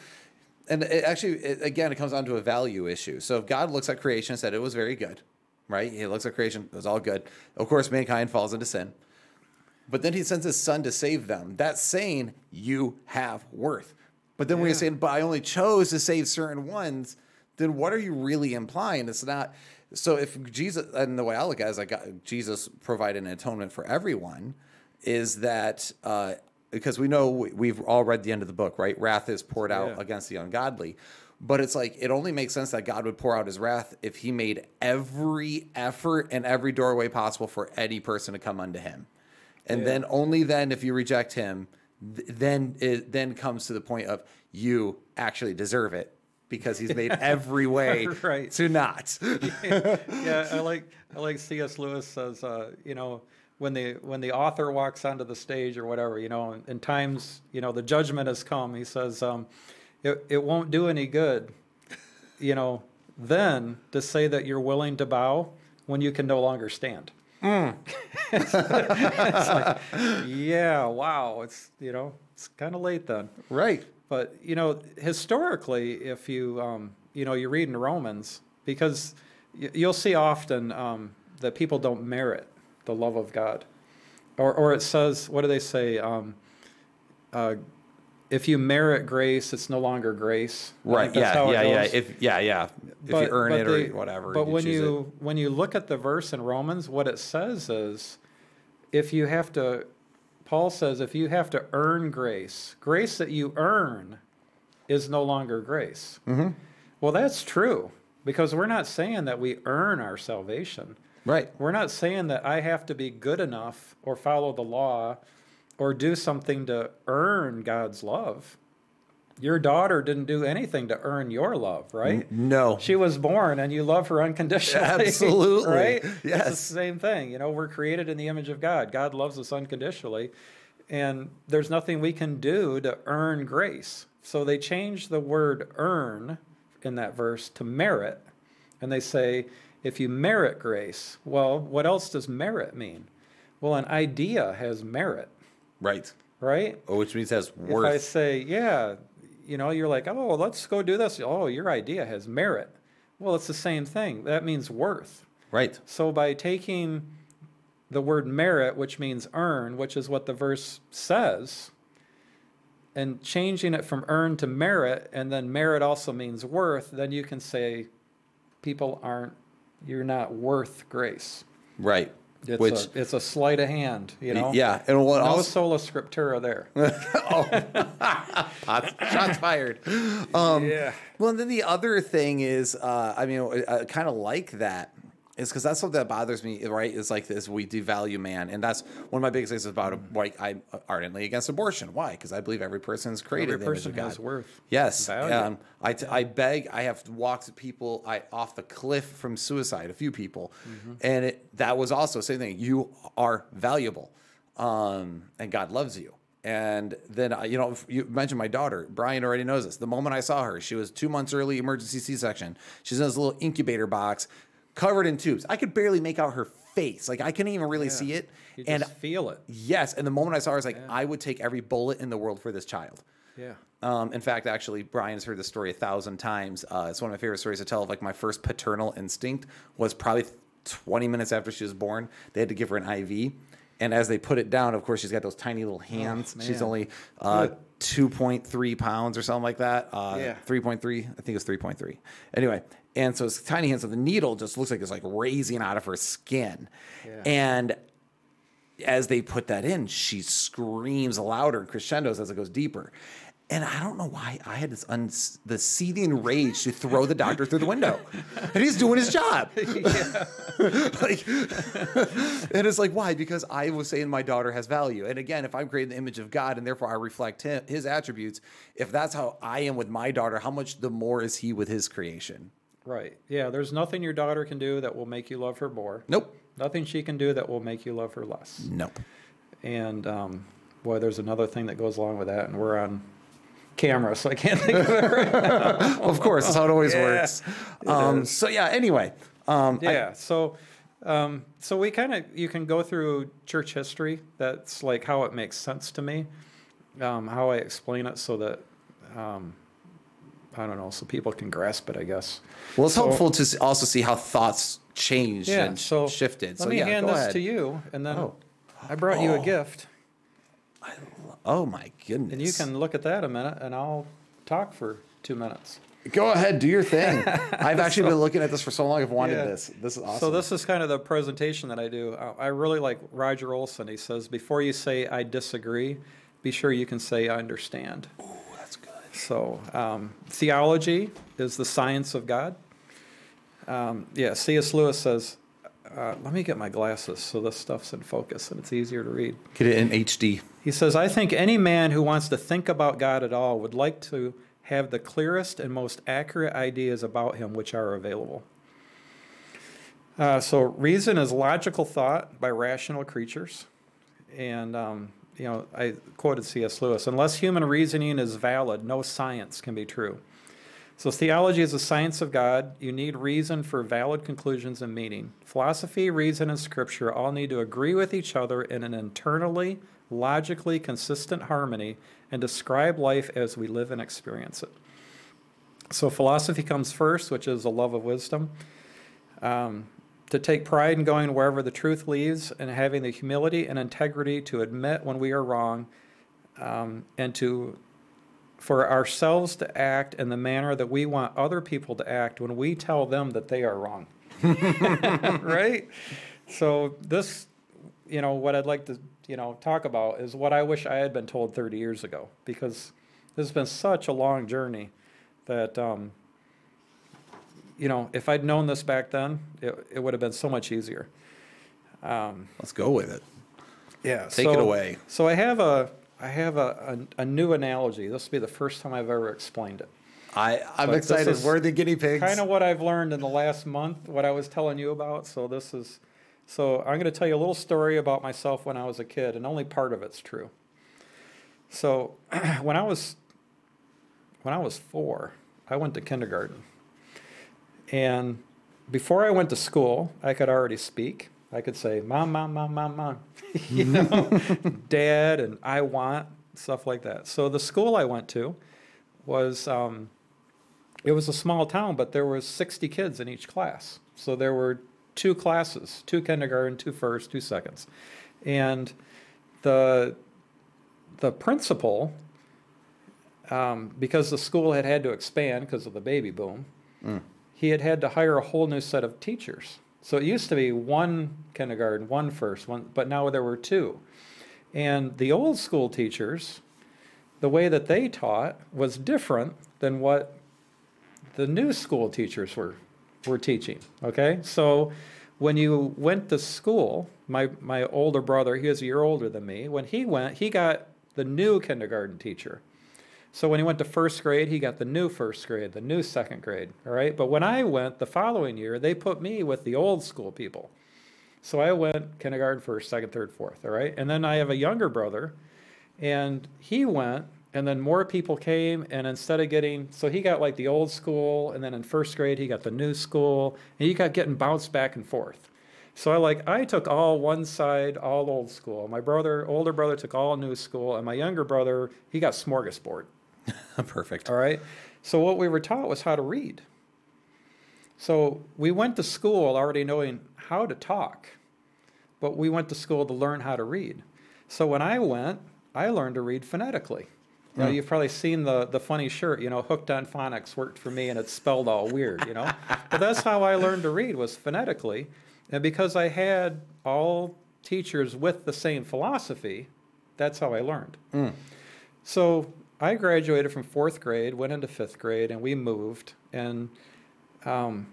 and it actually, it, again, it comes down to a value issue. So if God looks at creation and said it was very good, right? He looks at creation, it was all good. Of course, mankind falls into sin, but then He sends His Son to save them. That's saying you have worth. But then when you're saying, but I only chose to save certain ones, then what are you really implying? It's not. So if Jesus, and the way I look at it is like Jesus provided an atonement for everyone, is that uh, because we know we- we've all read the end of the book, right? Wrath is poured out Yeah. against the ungodly. But it's like it only makes sense that God would pour out his wrath if he made every effort and every doorway possible for any person to come unto him. And Yeah. then only then if you reject him, th- then it then comes to the point of you actually deserve it because he's made every way Right. to not. yeah, I like I like C.S. Lewis says, uh, you know, when the when the author walks onto the stage or whatever, you know, in, times, you know, the judgment has come. He says, um, it it won't do any good, you know, then to say that you're willing to bow when you can no longer stand. it's like, yeah, wow, it's you know, it's kind of late then. right. But you know, historically, if you um, you know you read in Romans, because you'll see often um, that people don't merit the love of God, or or it says, what do they say? Um, uh, if you merit grace, it's no longer grace. Right. Yeah. Yeah. Yeah. If yeah. Yeah. If But- you earn it they- or whatever. But when choose it. you when you look at the verse in Romans, what it says is, if you have to, Paul says, if you have to earn grace, grace that you earn is no longer grace. Mm-hmm. Well, that's true because we're not saying that we earn our salvation. Right. We're not saying that I have to be good enough or follow the law or do something to earn God's love. Your daughter didn't do anything to earn your love, right? No. She was born and you love her unconditionally. Absolutely. Right? It's Yes. the same thing. You know, we're created in the image of God. God loves us unconditionally. And there's nothing we can do to earn grace. So they change the word earn in that verse to merit. And they say, if you merit grace, well, what else does merit mean? Well, an idea has merit, right. right? Oh, Which means it has worth. If I say, yeah, you know, you're like, oh, let's go do this. Oh, your idea has merit. Well, it's the same thing. That means worth. right. So by taking the word merit, which means earn, which is what the verse says, and changing it from earn to merit, and then merit also means worth, then you can say people aren't, you're not worth grace. Right. It's, Which a, it's a sleight of hand, you know? yeah, and what No also sola scriptura there. Shots, shots fired. Um, yeah. Well, and then the other thing is, uh, I mean, I, kind of like that is because that's something that bothers me, right? Is like this: we devalue man, and that's one of my biggest things about like I'm ardently against abortion. Why? Because I believe every person is created Every in the image person has worth. Yes, um, I, t- I beg. I have walked people I, off the cliff from suicide. A few people, Mm-hmm. and it, that was also same thing. You are valuable, um, and God loves you. And then I- you know you mentioned my daughter. Brian already knows this. The moment I saw her, she was two months early, emergency C-section. She's in this little incubator box, covered in tubes. I could barely make out her face. Like I couldn't even really see it. You and feel it. yes, and the moment I saw her, I was like, I would take every bullet in the world for this child. Yeah. Um, in fact, actually, Brian's heard this story a thousand times. Uh, it's one of my favorite stories to tell. Of like my first paternal instinct was probably 20 minutes after she was born. They had to give her an IV, And as they put it down, of course, she's got those tiny little hands. she's only uh, 2.3 pounds or something like that. Uh, Yeah. 3.3. I think it was 3.3. Anyway, and so it's tiny hands. So the needle just looks like it's like raising out of her skin. Yeah. And as they put that in, she screams louder and crescendos as it goes deeper. And I don't know why I had this un- the seething rage to throw the doctor through the window, and he's doing his job. like, and it's like why? Because I was saying my daughter has value, and again, if I'm creating the image of God and therefore I reflect him, His attributes, if that's how I am with my daughter, how much the more is He with His creation? Right. Yeah. There's nothing your daughter can do that will make you love her more. Nope, Nothing she can do that will make you love her less. nope. And um, boy, there's another thing that goes along with that, and we're on camera, so I can't think of it. Right. Of course, that's how it always Yeah, works. Um, so yeah. Anyway, um, I- Yeah. So, um, so we kind of you can go through church history. That's like how it makes sense to me, um, how I explain it, so that um, I don't know, so people can grasp it. I guess. Well, it's So- helpful to also see how thoughts changed Yeah. and So shifted. Let so me yeah, hand this ahead. to you, and then Oh. I brought you a Oh. gift, Oh my goodness! and you can look at that a minute, and I'll talk for two minutes. go ahead, do your thing. I've actually been looking at this for so long. I've wanted Yeah. this. This is awesome. So this is kind of the presentation that I do. I really like Roger Olson. He says, before you say I disagree, be sure you can say I understand. Ooh. So um, theology is the science of God. Um, yeah, C.S. Lewis says, uh, let me get my glasses so this stuff's in focus and it's easier to read. Get it in HD. He says, I think any man who wants to think about God at all would like to have the clearest and most accurate ideas about him which are available. Uh, so, reason is logical thought by rational creatures. And, um, you know, I quoted C.S. Lewis unless human reasoning is valid, no science can be true. So, theology is a science of God. You need reason for valid conclusions and meaning. Philosophy, reason, and scripture all need to agree with each other in an internally, logically consistent harmony and describe life as we live and experience it. So, philosophy comes first, which is a love of wisdom. Um, to take pride in going wherever the truth leads and having the humility and integrity to admit when we are wrong um, and to for ourselves to act in the manner that we want other people to act when we tell them that they are wrong. right? So this, you know, what I'd like to, you know, talk about is what I wish I had been told 30 years ago because this has been such a long journey that um, you know, if I'd known this back then, it, it would have been so much easier. Um, Let's go with it. yeah. Take it away. So I have a I have a, a, a new analogy. This will be the first time I've ever explained it. I, I'm But excited. We're the guinea pigs. Kind of what I've learned in the last month, what I was telling you about. So this is so I'm going to tell you a little story about myself when I was a kid, and only part of it's true. So when I was when I was four, I went to kindergarten. And before I went to school, I could already speak. I could say, Mom, Mom, Mom, Mom, Mom, you know, Dad, and I want, stuff like that. So the school I went to was, um, it was a small town, but there was 60 kids in each class. So there were two classes, two kindergarten, two first, two seconds. And the, the principal, um, because the school had had to expand because of the baby boom, he had had to hire a whole new set of teachers. So it used to be one kindergarten, one first, one, but now there were two. And the old school teachers, the way that they taught was different than what the new school teachers were were teaching. Okay, so when you went to school, my my older brother, he was a year older than me. When he went, he got the new kindergarten teacher. So when he went to first grade, he got the new first grade, the new second grade. All right, but when I went the following year, they put me with the old school people. So I went kindergarten, first, second, third, fourth. All right, and then I have a younger brother, and he went and then more people came and instead of getting so he got like the old school and then in first grade he got the new school and he got getting bounced back and forth so i like i took all one side all old school my brother older brother took all new school and my younger brother he got smorgasbord Perfect. all right so what we were taught was how to read so we went to school already knowing how to talk but we went to school to learn how to read. So when I went, I learned to read phonetically. You know, you've probably seen the the funny shirt, you know, hooked on phonics worked for me and it's spelled all weird, you know. but that's how I learned to read was phonetically. And because I had all teachers with the same philosophy, that's how I learned. Mm. So I graduated from fourth grade, went into fifth grade, and we moved. And um,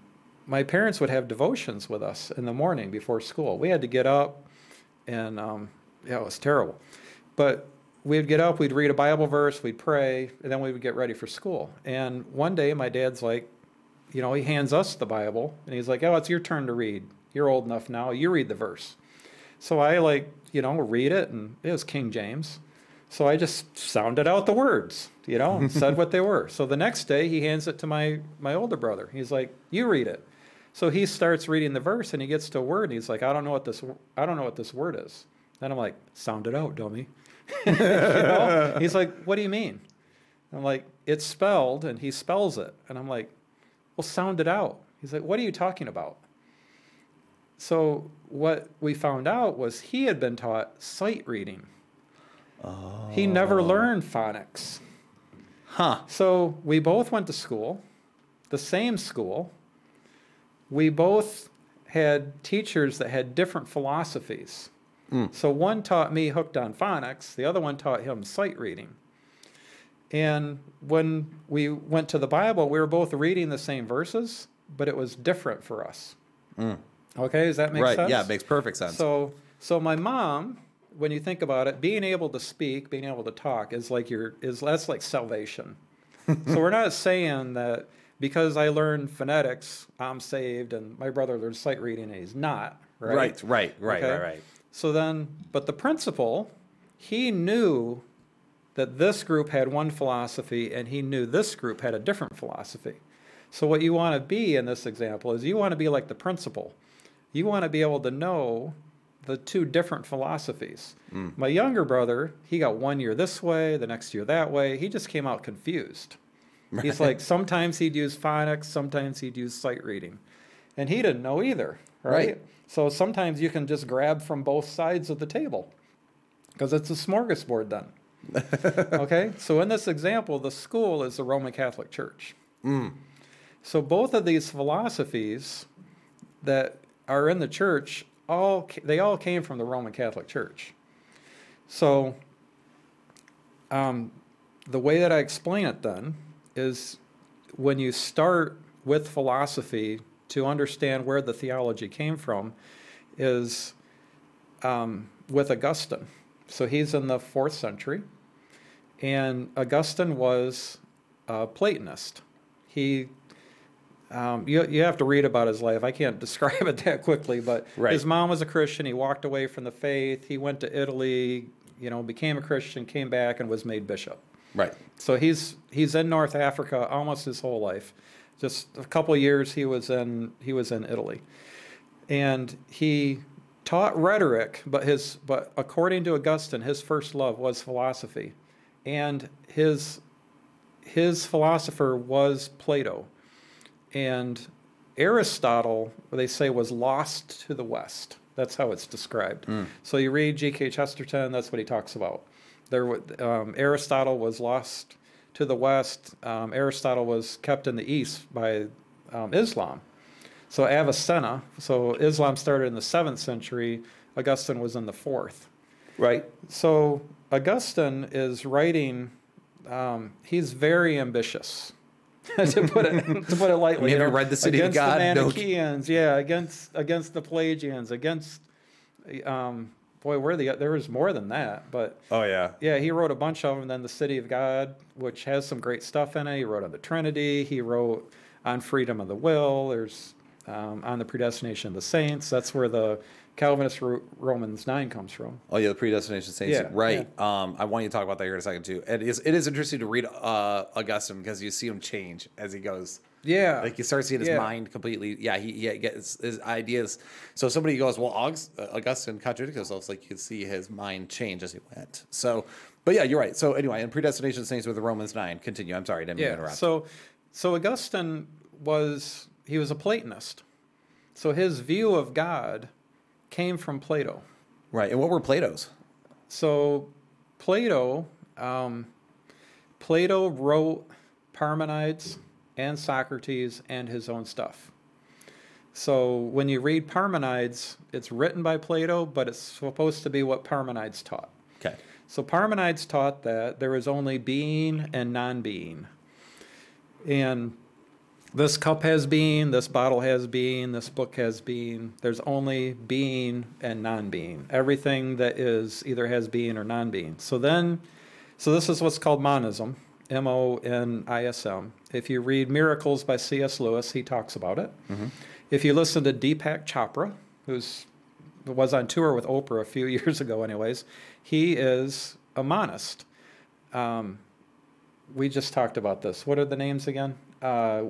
my parents would have devotions with us in the morning before school. We had to get up, and um, yeah, it was terrible. But we'd get up, we'd read a Bible verse, we'd pray, and then we would get ready for school. And one day, my dad's like, you know, he hands us the Bible, and he's like, "Oh, it's your turn to read. You're old enough now. You read the verse." So I like, you know, read it, and it was King James. So I just sounded out the words, you know, and said what they were. So the next day he hands it to my my older brother. He's like, "You read it." So he starts reading the verse and he gets to a word and he's like, "I don't know what this I don't know what this word is." Then I'm like, "Sound it out, dummy." you know? He's like, "What do you mean?" I'm like, "It's spelled," and he spells it, and I'm like, "Well, sound it out." He's like, "What are you talking about?" So what we found out was he had been taught sight reading. He never learned phonics. Huh. So we both went to school, the same school. We both had teachers that had different philosophies. Hmm. So one taught me hooked on phonics, the other one taught him sight reading. And when we went to the Bible, we were both reading the same verses, but it was different for us. Hmm. Okay, does that make right. sense? Yeah, it makes perfect sense. So, so my mom, when you think about it, being able to speak, being able to talk is like your is that's like salvation. so we're not saying that because I learned phonetics, I'm saved, and my brother learned sight reading and he's not. Right. right, right, right, Okay. right, right. So then, but the principal, he knew that this group had one philosophy and he knew this group had a different philosophy. So, what you want to be in this example is you want to be like the principal. You want to be able to know the two different philosophies. Mm. My younger brother, he got one year this way, the next year that way. He just came out confused. He's like, sometimes he'd use phonics, sometimes he'd use sight reading. And he didn't know either, right? Right. So sometimes you can just grab from both sides of the table because it's a smorgasbord then. okay? So in this example, the school is the Roman Catholic Church. Mm. So both of these philosophies that are in the church all they all came from the Roman Catholic Church. So um, the way that I explain it then is when you start with philosophy to understand where the theology came from is um, with Augustine. So he's in the fourth century, and Augustine was a Platonist. He um, you, you have to read about his life. I can't describe it that quickly, but Right. his mom was a Christian. He walked away from the faith. He went to Italy, you know, became a Christian, came back, and was made bishop. Right. So he's he's in North Africa almost his whole life. Just a couple of years he was in he was in Italy, and he taught rhetoric. But his but according to Augustine, his first love was philosophy, and his his philosopher was Plato, and Aristotle they say was lost to the West. That's how it's described. So you read G.K. Chesterton. That's what he talks about. There, um, Aristotle was lost to the West. Um, Aristotle was kept in the East by um, Islam. So Avicenna. So Islam started in the seventh century. Augustine was in the fourth. Right. So Augustine is writing. Um, he's very ambitious, to put it to put it lightly. You know, read The City of against God? The No. Yeah, against against the Pelagians, against. Um, boy, where the there was more than that, but Oh yeah. yeah, he wrote a bunch of them. Then the City of God, which has some great stuff in it. He wrote on the Trinity. He wrote on freedom of the will. There's um, on the predestination of the saints. That's where the Calvinist Ro- Romans nine comes from. Oh yeah, the predestination saints. Yeah, right. Um, I want you to talk about that here in a second too. It is it is interesting to read uh, Augustine because you see him change as he goes. Yeah, Like you start seeing his Yeah. mind completely. Yeah, he, he gets his ideas. So somebody goes, well, August, uh, Augustine contradicts himself. It's like you can see his mind change as he went. So, but yeah, you're right. So anyway, in predestination saints with the Romans nine. Continue. I'm sorry, I didn't mean to Yeah. interrupt. So, so Augustine was he was a Platonist. So his view of God came from Plato. Right. And what were Plato's? So, Plato, um, Plato wrote Parmenides and Socrates and his own stuff. So, when you read Parmenides, it's written by Plato, but it's supposed to be what Parmenides taught. Okay. So, Parmenides taught that there is only being and non being. And this cup has being, this bottle has being, this book has being. There's only being and non being. Everything that is either has being or non being. So then, so this is what's called monism, M O N I S M. If you read Miracles by C.S. Lewis, he talks about it. If you listen to Deepak Chopra, who's was on tour with Oprah a few years ago, anyways, he is a monist. Um, we just talked about this. What are the names again? Uh,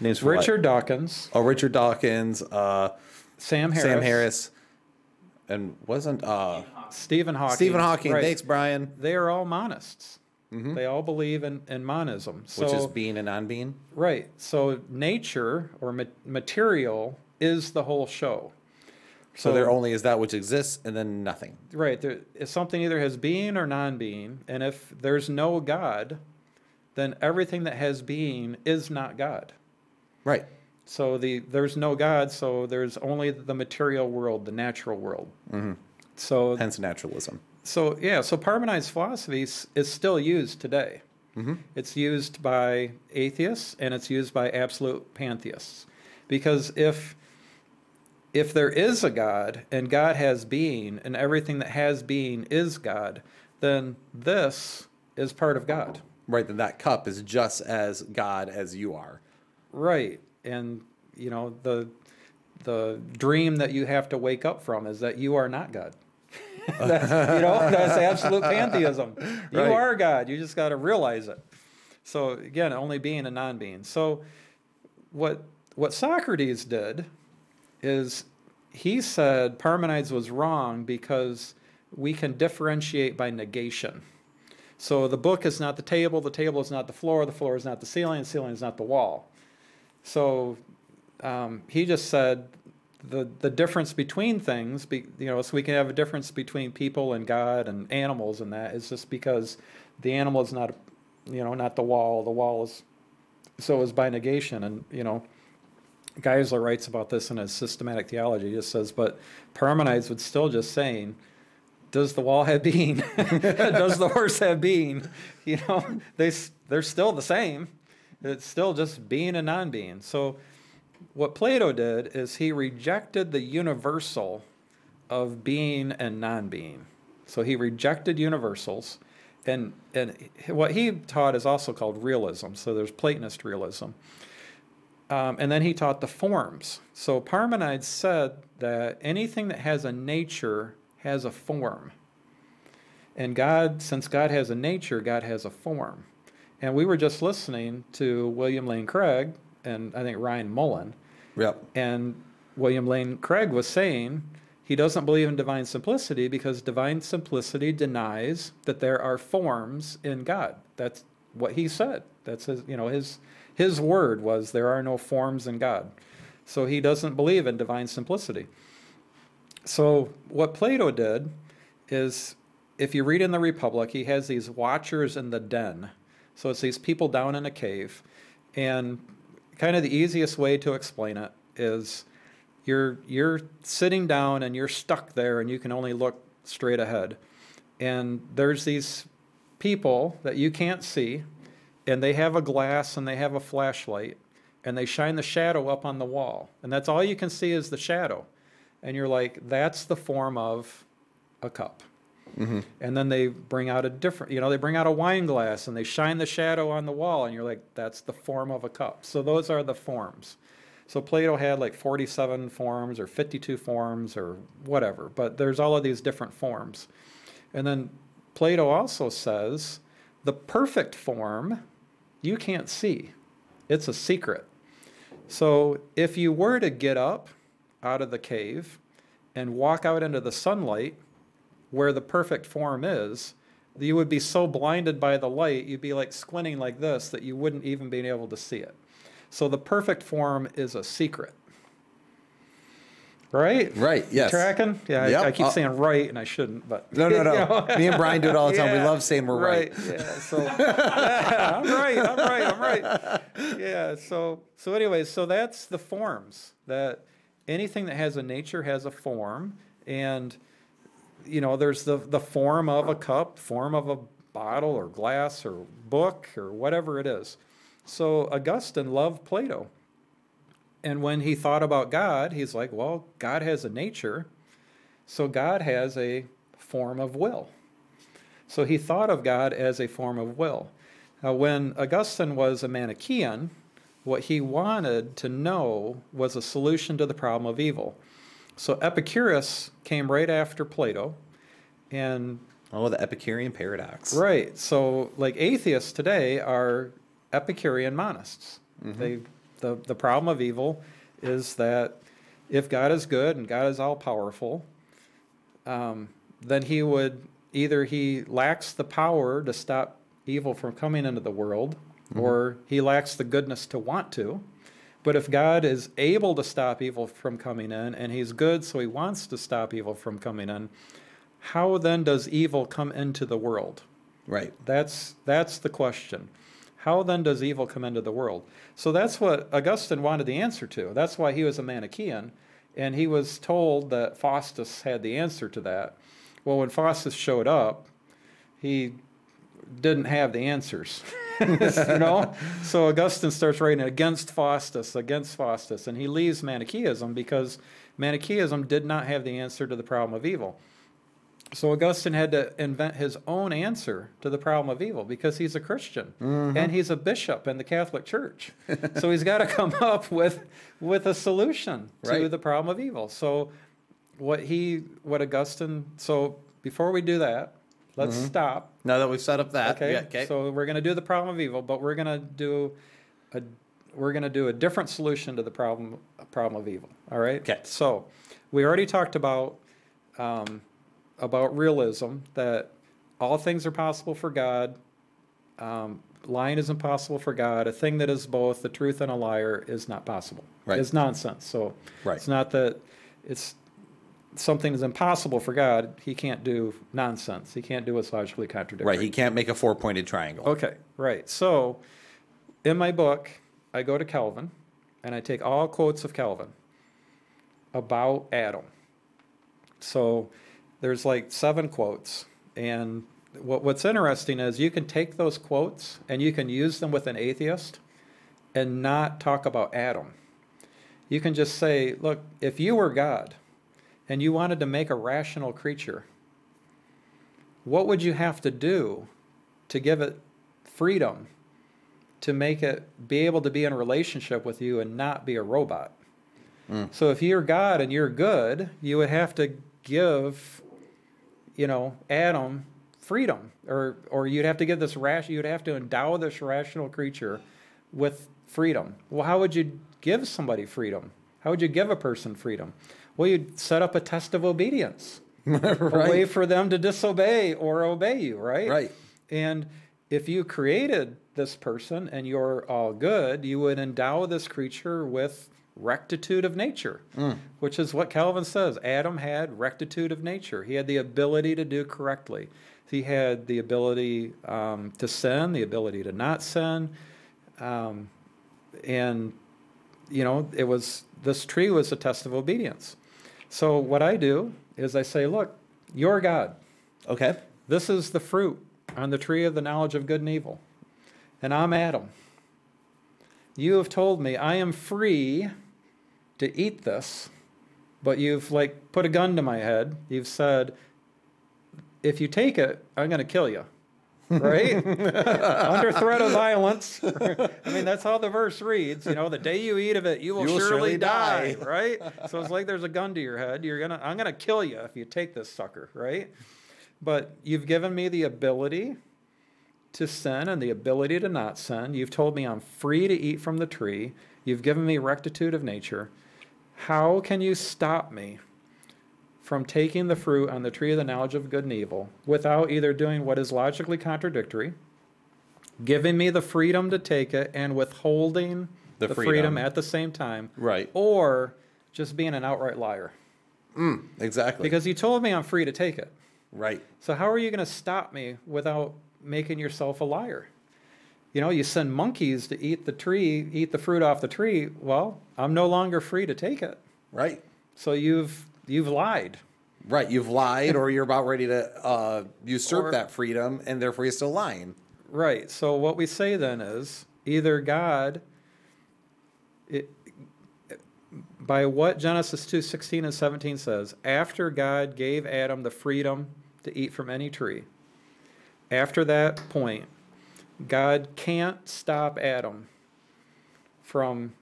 Names for what? Richard Dawkins, Oh, Richard Dawkins, uh, Sam Harris, Sam Harris, and wasn't uh, Stephen Hawking. Stephen Hawking. Right. Thanks, Brian. They are all monists. They all believe in, in monism. So, Which is being and non-being. right. So nature or ma- material is the whole show. So, there only is that which exists, and then nothing. Right. There, if something either has being or non being, and if there's no God, then everything that has being is not God. Right. So the there's no God, so there's only the material world, the natural world. Mm-hmm. So Hence naturalism. so yeah, so Parmenides' philosophy is, still used today. Mm-hmm. It's used by atheists and it's used by absolute pantheists, because if if there is a God and God has being and everything that has being is God, then this is part of God. Right. Then that cup is just as God as you are. Right. And you know, the the dream that you have to wake up from is that you are not God. that's, you know, that's absolute pantheism. You Right. are God. You just got to realize it. So again, only being and non-being. So what what Socrates did is he said Parmenides was wrong because we can differentiate by negation. So the book is not the table, the table is not the floor, the floor is not the ceiling, the ceiling is not the wall. So um, he just said the the difference between things, be, you know, so we can have a difference between people and God and animals, and that is just because the animal is not, you know, not the wall. The wall is so is by negation, and you know, Geisler writes about this in his systematic theology. He just says, but Parmenides would still just saying, does the wall have being? does the horse have being? You know, they they're still the same. It's still just being and non-being. So, what Plato did is he rejected the universal of being and non-being. So he rejected universals, and and what he taught is also called realism. So there's Platonist realism. Um, and then he taught the forms. So Parmenides said that anything that has a nature has a form. And God, since God has a nature, God has a form. And we were just listening to William Lane Craig and I think Ryan Mullins. Yep. And William Lane Craig was saying he doesn't believe in divine simplicity because divine simplicity denies that there are forms in God. That's what he said. That's his, you know, his his word was there are no forms in God. So he doesn't believe in divine simplicity. So what Plato did is if you read in the Republic, he has these watchers in the den. So it's these people down in a cave. And kind of the easiest way to explain it is you're you're sitting down and you're stuck there and you can only look straight ahead. And there's these people that you can't see and they have a glass and they have a flashlight and they shine the shadow up on the wall. And that's all you can see is the shadow. And you're like, that's the form of a cup. Mm-hmm. And then they bring out a different, you know, they bring out a wine glass and they shine the shadow on the wall, and you're like, that's the form of a cup. So those are the forms. So Plato had like 47 forms or 52 forms or whatever, but there's all of these different forms. And then Plato also says the perfect form you can't see, it's a secret. So if you were to get up out of the cave and walk out into the sunlight, where the perfect form is, you would be so blinded by the light, you'd be like squinting like this that you wouldn't even be able to see it. So the perfect form is a secret. Right? Right, You yes. Tracking? Yeah, I- Yep. I, keep Uh, saying right and I shouldn't, but. No, no, you no. know? Me and Brian do it all the time. We love saying we're right. Yeah, so yeah, I'm right. I'm right. I'm right. Yeah. So so anyways, so that's the forms that anything that has a nature has a form, and you know there's the the form of a cup, form of a bottle or glass or book or whatever it is. So Augustine loved Plato. And when he thought about God, he's like, well, God has a nature, so God has a form of will. So he thought of God as a form of will. Now, when Augustine was a Manichaean, what he wanted to know was a solution to the problem of evil. So Epicurus came right after Plato, and Oh, the Epicurean paradox. Right. So, like atheists today are Epicurean monists. They the the problem of evil is that if God is good and God is all powerful, um, then He would either He lacks the power to stop evil from coming into the world, or He lacks the goodness to want to. But if God is able to stop evil from coming in, and He's good, so He wants to stop evil from coming in, how then does evil come into the world? Right. That's that's the question. How then does evil come into the world? So that's what Augustine wanted the answer to. That's why he was a Manichaean, and he was told that Faustus had the answer to that. Well, when Faustus showed up, he didn't have the answers. you know? So Augustine starts writing against Faustus, against Faustus, and he leaves Manichaeism because Manichaeism did not have the answer to the problem of evil. So Augustine had to invent his own answer to the problem of evil because he's a Christian mm-hmm. and he's a bishop in the Catholic Church. so he's got to come up with with a solution to the problem of evil. So what he what Augustine so before we do that, let's stop. Now that we've set up that. Okay. yeah, okay. So we're going to do the problem of evil, but we're going to do a we're going to do a different solution to the problem problem of evil. All right. Okay. So we already talked about um, about realism that all things are possible for God. Um, lying is impossible for God. A thing that is both the truth and a liar is not possible. Right. It's nonsense. So Right. it's not that it's something is impossible for God. He can't do nonsense. He can't do what's logically contradictory. right. He can't make a four pointed triangle. Okay, right. So in my book, I go to Calvin and I take all quotes of Calvin about Adam. So there's like seven quotes. And what, what's interesting is you can take those quotes and you can use them with an atheist and not talk about Adam. You can just say, look, if you were God and you wanted to make a rational creature, what would you have to do to give it freedom to make it be able to be in a relationship with you and not be a robot. Mm. So if you're God and you're good, you would have to give, you know, Adam freedom, or or you'd have to give this rash, you'd have to endow this rational creature with freedom. Well, how would you give somebody freedom? How would you give a person freedom? Well, you'd set up a test of obedience a way for them to disobey or obey you, right? Right. And if you created this person and you're all good, you would endow this creature with rectitude of nature, which is what Calvin says. Adam had rectitude of nature. He had the ability to do correctly. He had the ability um, to sin, the ability to not sin, um, and you know, it was this tree was a test of obedience. So what I do is I say, look, you're God. Okay. This is the fruit on the tree of the knowledge of good and evil. And I'm Adam. You have told me I am free to eat this, but you've like put a gun to my head. You've said, if you take it, I'm going to kill you. Right? Under threat of violence. I mean, that's how the verse reads. You know, the day you eat of it, you will, You will surely, surely die. die. Right? So it's like there's a gun to your head. You're gonna, I'm gonna kill you if you take this sucker. Right? But you've given me the ability to sin and the ability to not sin. You've told me I'm free to eat from the tree. You've given me rectitude of nature. How can you stop me from taking the fruit on the tree of the knowledge of good and evil without either doing what is logically contradictory, giving me the freedom to take it, and withholding The the, freedom. freedom. at the same time, Right. or just being an outright liar. Mm, exactly. Because you told me I'm free to take it. right. So how are you going to stop me without making yourself a liar? You know, you send monkeys to eat the tree, eat the fruit off the tree. Well, I'm no longer free to take it. Right. So you've you've lied. Right. You've lied, or you're about ready to uh, usurp Or- that freedom, and therefore you're still lying. Right. So what we say then is either God it, by what Genesis 2, 16 and 17 says, after God gave Adam the freedom to eat from any tree, after that point, God can't stop Adam from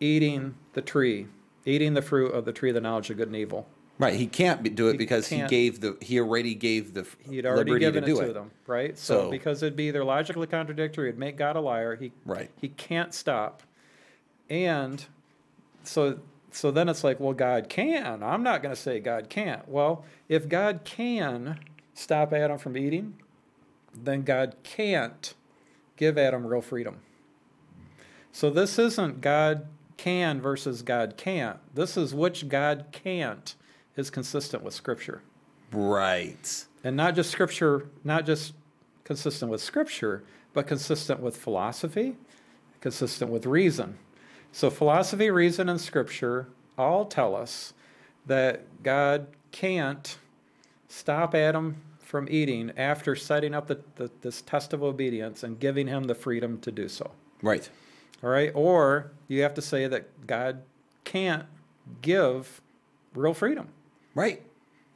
eating the tree, eating the fruit of the tree of the knowledge of good and evil. Right. He can't be, do it He because he gave the he already gave the He'd already liberty given to it to it. them, right? So, So- because it'd be either logically contradictory, it'd make God a liar. He Right. he can't stop, and so so then it's like, well, God can. I'm not going to say God can't. Well, if God can stop Adam from eating, then God can't give Adam real freedom. So this isn't God can versus God can't. This is which God can't is consistent with Scripture Right. and not just scripture not just consistent with scripture but consistent with philosophy consistent with reason so philosophy reason and scripture all tell us that god can't stop adam from eating after setting up the, the, this test of obedience and giving him the freedom to do so Right. All right or you have to say that god can't give real freedom Right.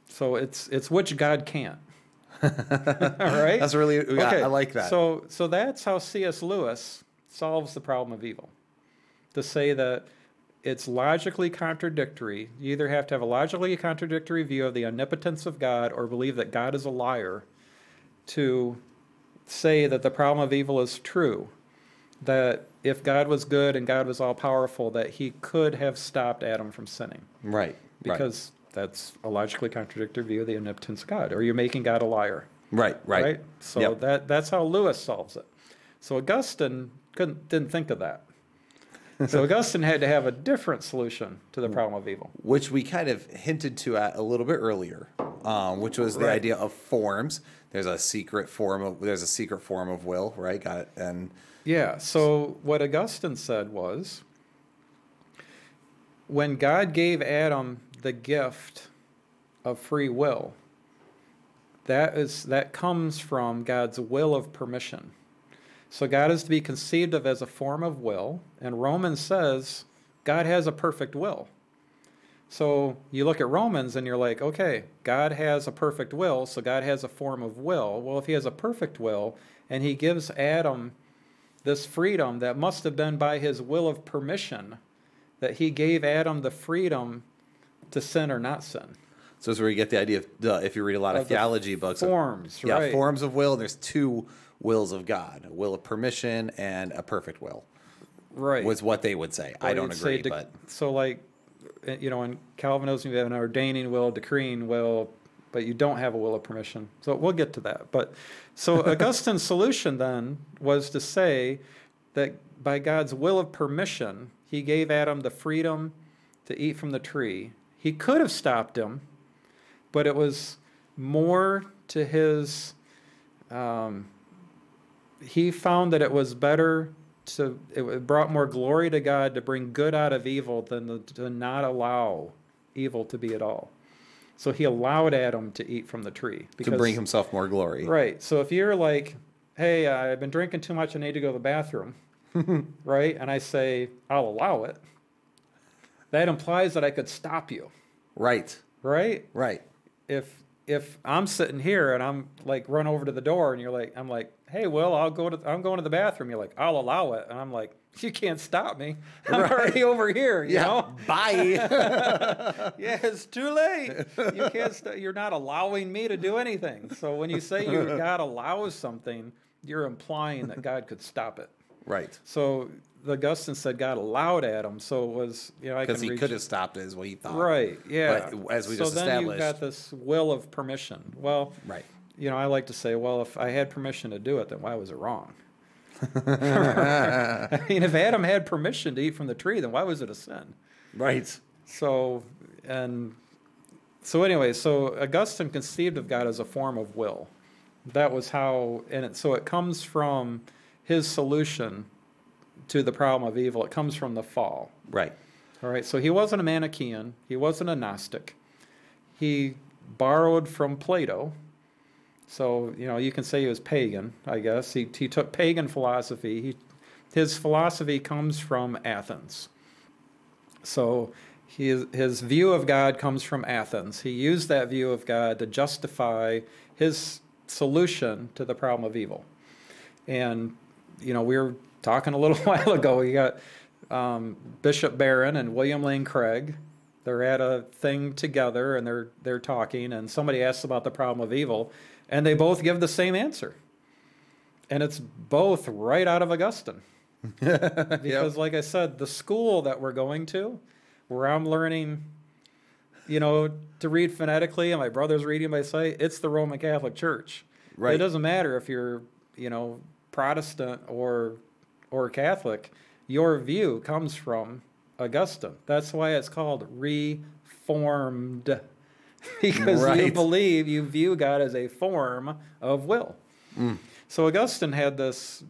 so it's it's which God can't. All right. That's really yeah, I like that. So so that's how C.S. Lewis solves the problem of evil. To say that it's logically contradictory. You either have to have a logically contradictory view of the omnipotence of God or believe that God is a liar to say that the problem of evil is true. That if God was good and God was all powerful, that he could have stopped Adam from sinning right. right. because that's a logically contradictory view of the omnipotence of God, or you're making God a liar, Right. Right. So Yep. that that's how Lewis solves it. So Augustine couldn't didn't think of that. So Augustine had to have a different solution to the problem of evil. which we kind of hinted to at a little bit earlier, um, which was the Right. idea of forms. There's a secret form of there's a secret form of will, right? Got it. And Yeah. So what Augustine said was, when God gave Adam the gift of free will, that is that comes from God's will of permission. So God is to be conceived of as a form of will, and Romans says God has a perfect will. So you look at Romans and you're like, okay, God has a perfect will, so God has a form of will. Well, if he has a perfect will and he gives Adam this freedom that must have been by his will of permission, that he gave Adam the freedom to sin or not sin. so that's where you get the idea of if you read a lot of, Of the theology books, of- Forms, yeah, right? forms of will. There's two wills of God: a will of permission and a perfect will. right. Was what they would say. I don't agree, de- but so like, you know, in Calvinism you have an ordaining will, decreeing will, but you don't have a will of permission. So we'll get to that. But so Augustine's solution then was to say that by God's will of permission, He gave Adam the freedom to eat from the tree. He could have stopped him, but it was more to his. Um, he found that it was better to it brought more glory to God to bring good out of evil than to, to not allow evil to be at all. So he allowed Adam to eat from the tree to bring himself more glory. right. So if you're like, "Hey, I've been drinking too much. I need to go to the bathroom," right, and I say, "I'll allow it," that implies that I could stop you, Right. right? Right. if if I'm sitting here and I'm like run over to the door and you're like I'm like, hey well, I'll go to I'm going to the bathroom. You're like, I'll allow it, and I'm like, you can't stop me. I'm already over here. You know? Bye. Yeah, it's too late. You can't. St- you're not allowing me to do anything. So when you say you God allows something, you're implying that God could stop it. right. So the Augustine said God allowed Adam. So it was you know I Because he reach could have stopped it, is what he thought. Right. Yeah. But as we so just then established- you've got this will of permission. Well, Right. You know, I like to say, well, if I had permission to do it, then why was it wrong? I mean, if Adam had permission to eat from the tree, then why was it a sin? Right. So, and so anyway, so Augustine conceived of God as a form of will. That was how, and it, so it comes from his solution to the problem of evil. It comes from the fall. Right. All right, so he wasn't a Manichaean, he wasn't a Gnostic. He borrowed from Plato. So, you know, you can say he was pagan, I guess. He, he took pagan philosophy. He, his philosophy comes from Athens. So, his, his view of God comes from Athens. He used that view of God to justify his solution to the problem of evil. And, you know, we were talking a little while ago. You got um, Bishop Barron and William Lane Craig. They're at a thing together and they're they're talking, and somebody asks about the problem of evil, and they both give the same answer, and it's both right out of Augustine. because, like I said, the school that we're going to, where I'm learning, you know, to read phonetically, and my brother's reading by sight, it's the Roman Catholic Church. Right. It doesn't matter if you're, you know, Protestant or or Catholic. Your view comes from Augustine. That's why it's called reformed. because you believe you view God as a form of will. Mm. So Augustine had this,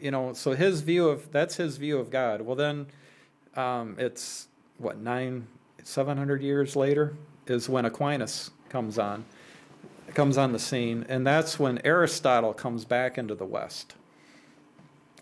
you know, so his view of that's his view of God. Well, then um, it's what nine, seven hundred years later is when Aquinas comes on, comes on the scene, and that's when Aristotle comes back into the West.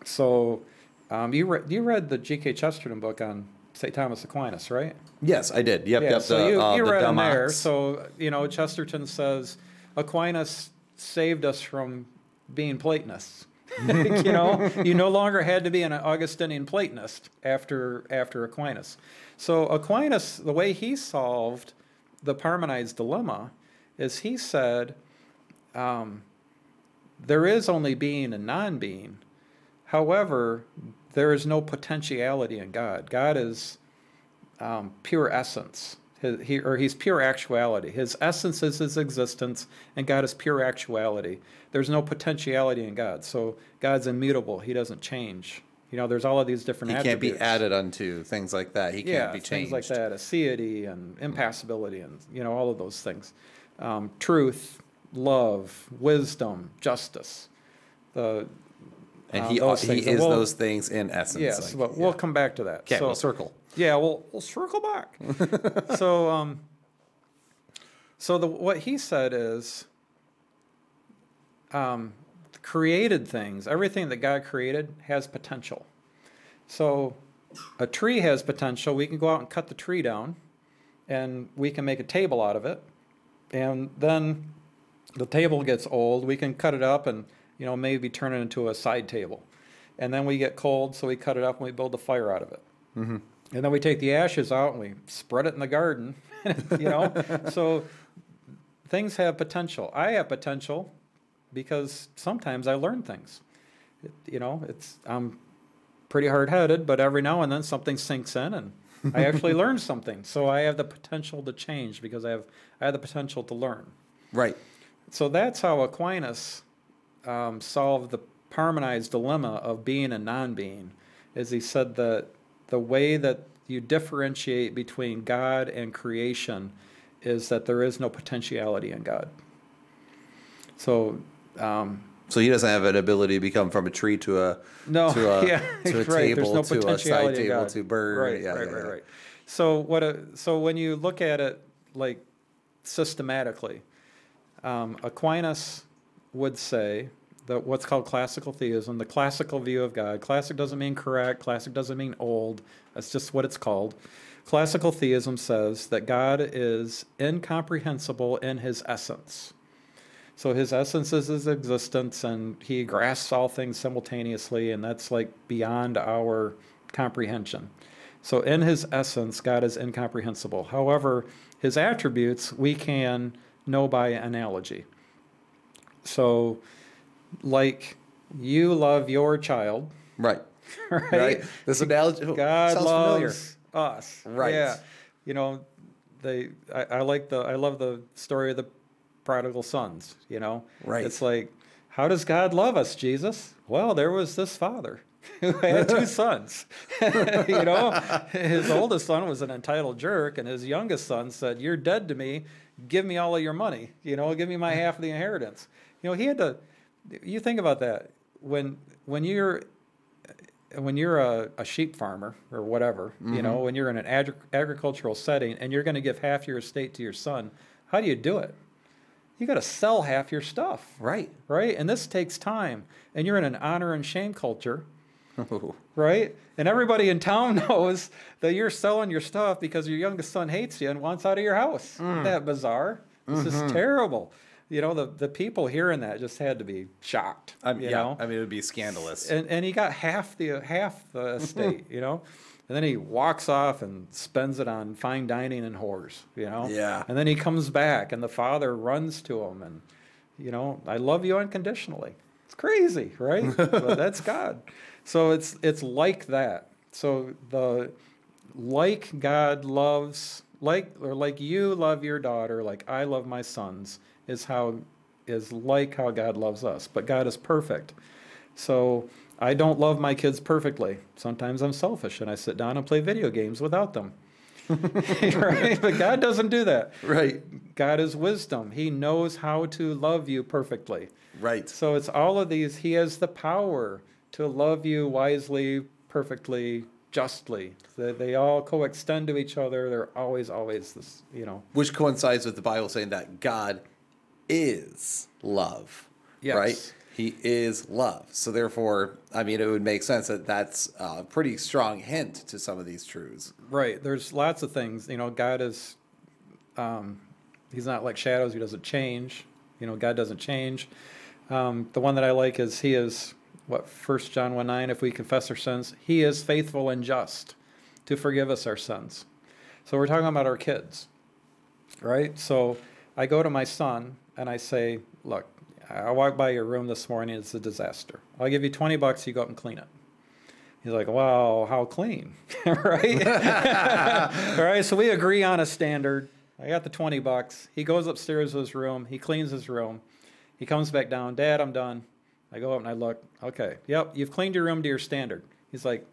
So, um, you read you read the G.K. Chesterton book on St. Thomas Aquinas, right? Yes, I did. Yep, Yeah, yep. so the, you, uh, you the read in dumb there. ox. So, you know, Chesterton says Aquinas saved us from being Platonists. you know, you no longer had to be an Augustinian Platonist after after Aquinas. So Aquinas, the way he solved the Parmenides dilemma is he said um, there is only being and non-being. However, there is no potentiality in God. God is um, pure essence. His, he, or he's pure actuality. His essence is his existence, and God is pure actuality. There's no potentiality in God. So God's immutable. He doesn't change. You know, there's all of these different attributes. he can't be added unto things like that. He yeah, can't be changed. things like that, aseity and impassibility, and you know all of those things. Um, truth, love, wisdom, justice. The And um, he those he things. Is we'll- those things in essence. Yes, like, but we'll come back to that. Okay, So- we'll circle. yeah, we'll we'll circle back. so um so the what he said is um created things, everything that God created has potential. So a tree has potential. We can go out and cut the tree down and we can make a table out of it. And then the table gets old, we can cut it up and you know maybe turn it into a side table. And then we get cold, so we cut it up and we build a fire out of it. Mm-hmm. And then we take the ashes out and we spread it in the garden, you know? so things have potential. I have potential because sometimes I learn things. It, you know, it's I'm pretty hard-headed, but every now and then something sinks in and I actually learn something. So I have the potential to change because I have I have the potential to learn. Right. So that's how Aquinas um, solved the Parmenides dilemma of being and non-being. Is he said that the way that you differentiate between God and creation is that there is no potentiality in God. So, um, So he doesn't have an ability to become from a tree to a no, to a yeah, to a right. Table no to a side table God. to bird. Right, yeah, right, yeah, right, yeah. right. So what? A, so when you look at it like systematically, um, Aquinas would say that what's called classical theism, the classical view of God. Classic doesn't mean correct. Classic doesn't mean old. That's just what it's called. Classical theism says that God is incomprehensible in his essence. So his essence is his existence, and he grasps all things simultaneously, and that's like beyond our comprehension. So in his essence, God is incomprehensible. However, his attributes we can know by analogy. So, like you love your child, Right. right? Right. This analogy oh, God sounds loves us. Right. Yeah. You know, they. I, I like the. I love the story of the prodigal sons. You know. Right. It's like, how does God love us, Jesus? Well, there was this father. who had two sons. you know, his oldest son was an entitled jerk, and his youngest son said, "You're dead to me. Give me all of your money. You know, give me my half of the inheritance." You know, he had to. You think about that when when you're when you're a, a sheep farmer or whatever, you know, mm-hmm. when you're in an agri- agricultural setting and you're going to give half your estate to your son, how do you do it? You got to sell half your stuff, Right. right? And this takes time. And you're in an honor and shame culture, oh. right? And everybody in town knows that you're selling your stuff because your youngest son hates you and wants out of your house. Isn't mm. that bizarre? This is mm-hmm. terrible. You know, the, the people hearing that just had to be shocked. I mean, you yeah, know? I mean, it would be scandalous. and and he got half the half the estate, you know. And then he walks off and spends it on fine dining and whores, you know. Yeah. And then he comes back, and the father runs to him, and you know, I love you unconditionally. It's crazy, right? but that's God. So it's it's like that. So the like God loves like or like you love your daughter, like I love my sons, is how is like how God loves us. But God is perfect. So I don't love my kids perfectly. Sometimes I'm selfish and I sit down and play video games without them. right? But God doesn't do that. right. God is wisdom. He knows how to love you perfectly. Right. So it's all of these. He has the power to love you wisely, perfectly, justly. They, they all coextend to each other. They're always, always this, you know. Which coincides with the Bible saying that God is love. Yes. Right? He is love. So therefore, I mean, it would make sense that that's a pretty strong hint to some of these truths. Right. There's lots of things. You know, God is, um, he's not like shadows. He doesn't change. You know, God doesn't change. Um, the one that I like is he is, what, First John 1 9, if we confess our sins, he is faithful and just to forgive us our sins. So we're talking about our kids, right? So I go to my son and I say, look, I walked by your room this morning. It's a disaster. I'll give you 20 bucks. You go up and clean it. He's like, wow, how clean, right? All right, so we agree on a standard. I got the 20 bucks. He goes upstairs to his room. He cleans his room. He comes back down. Dad, I'm done. I go up and I look. Okay, yep, you've cleaned your room to your standard. He's like,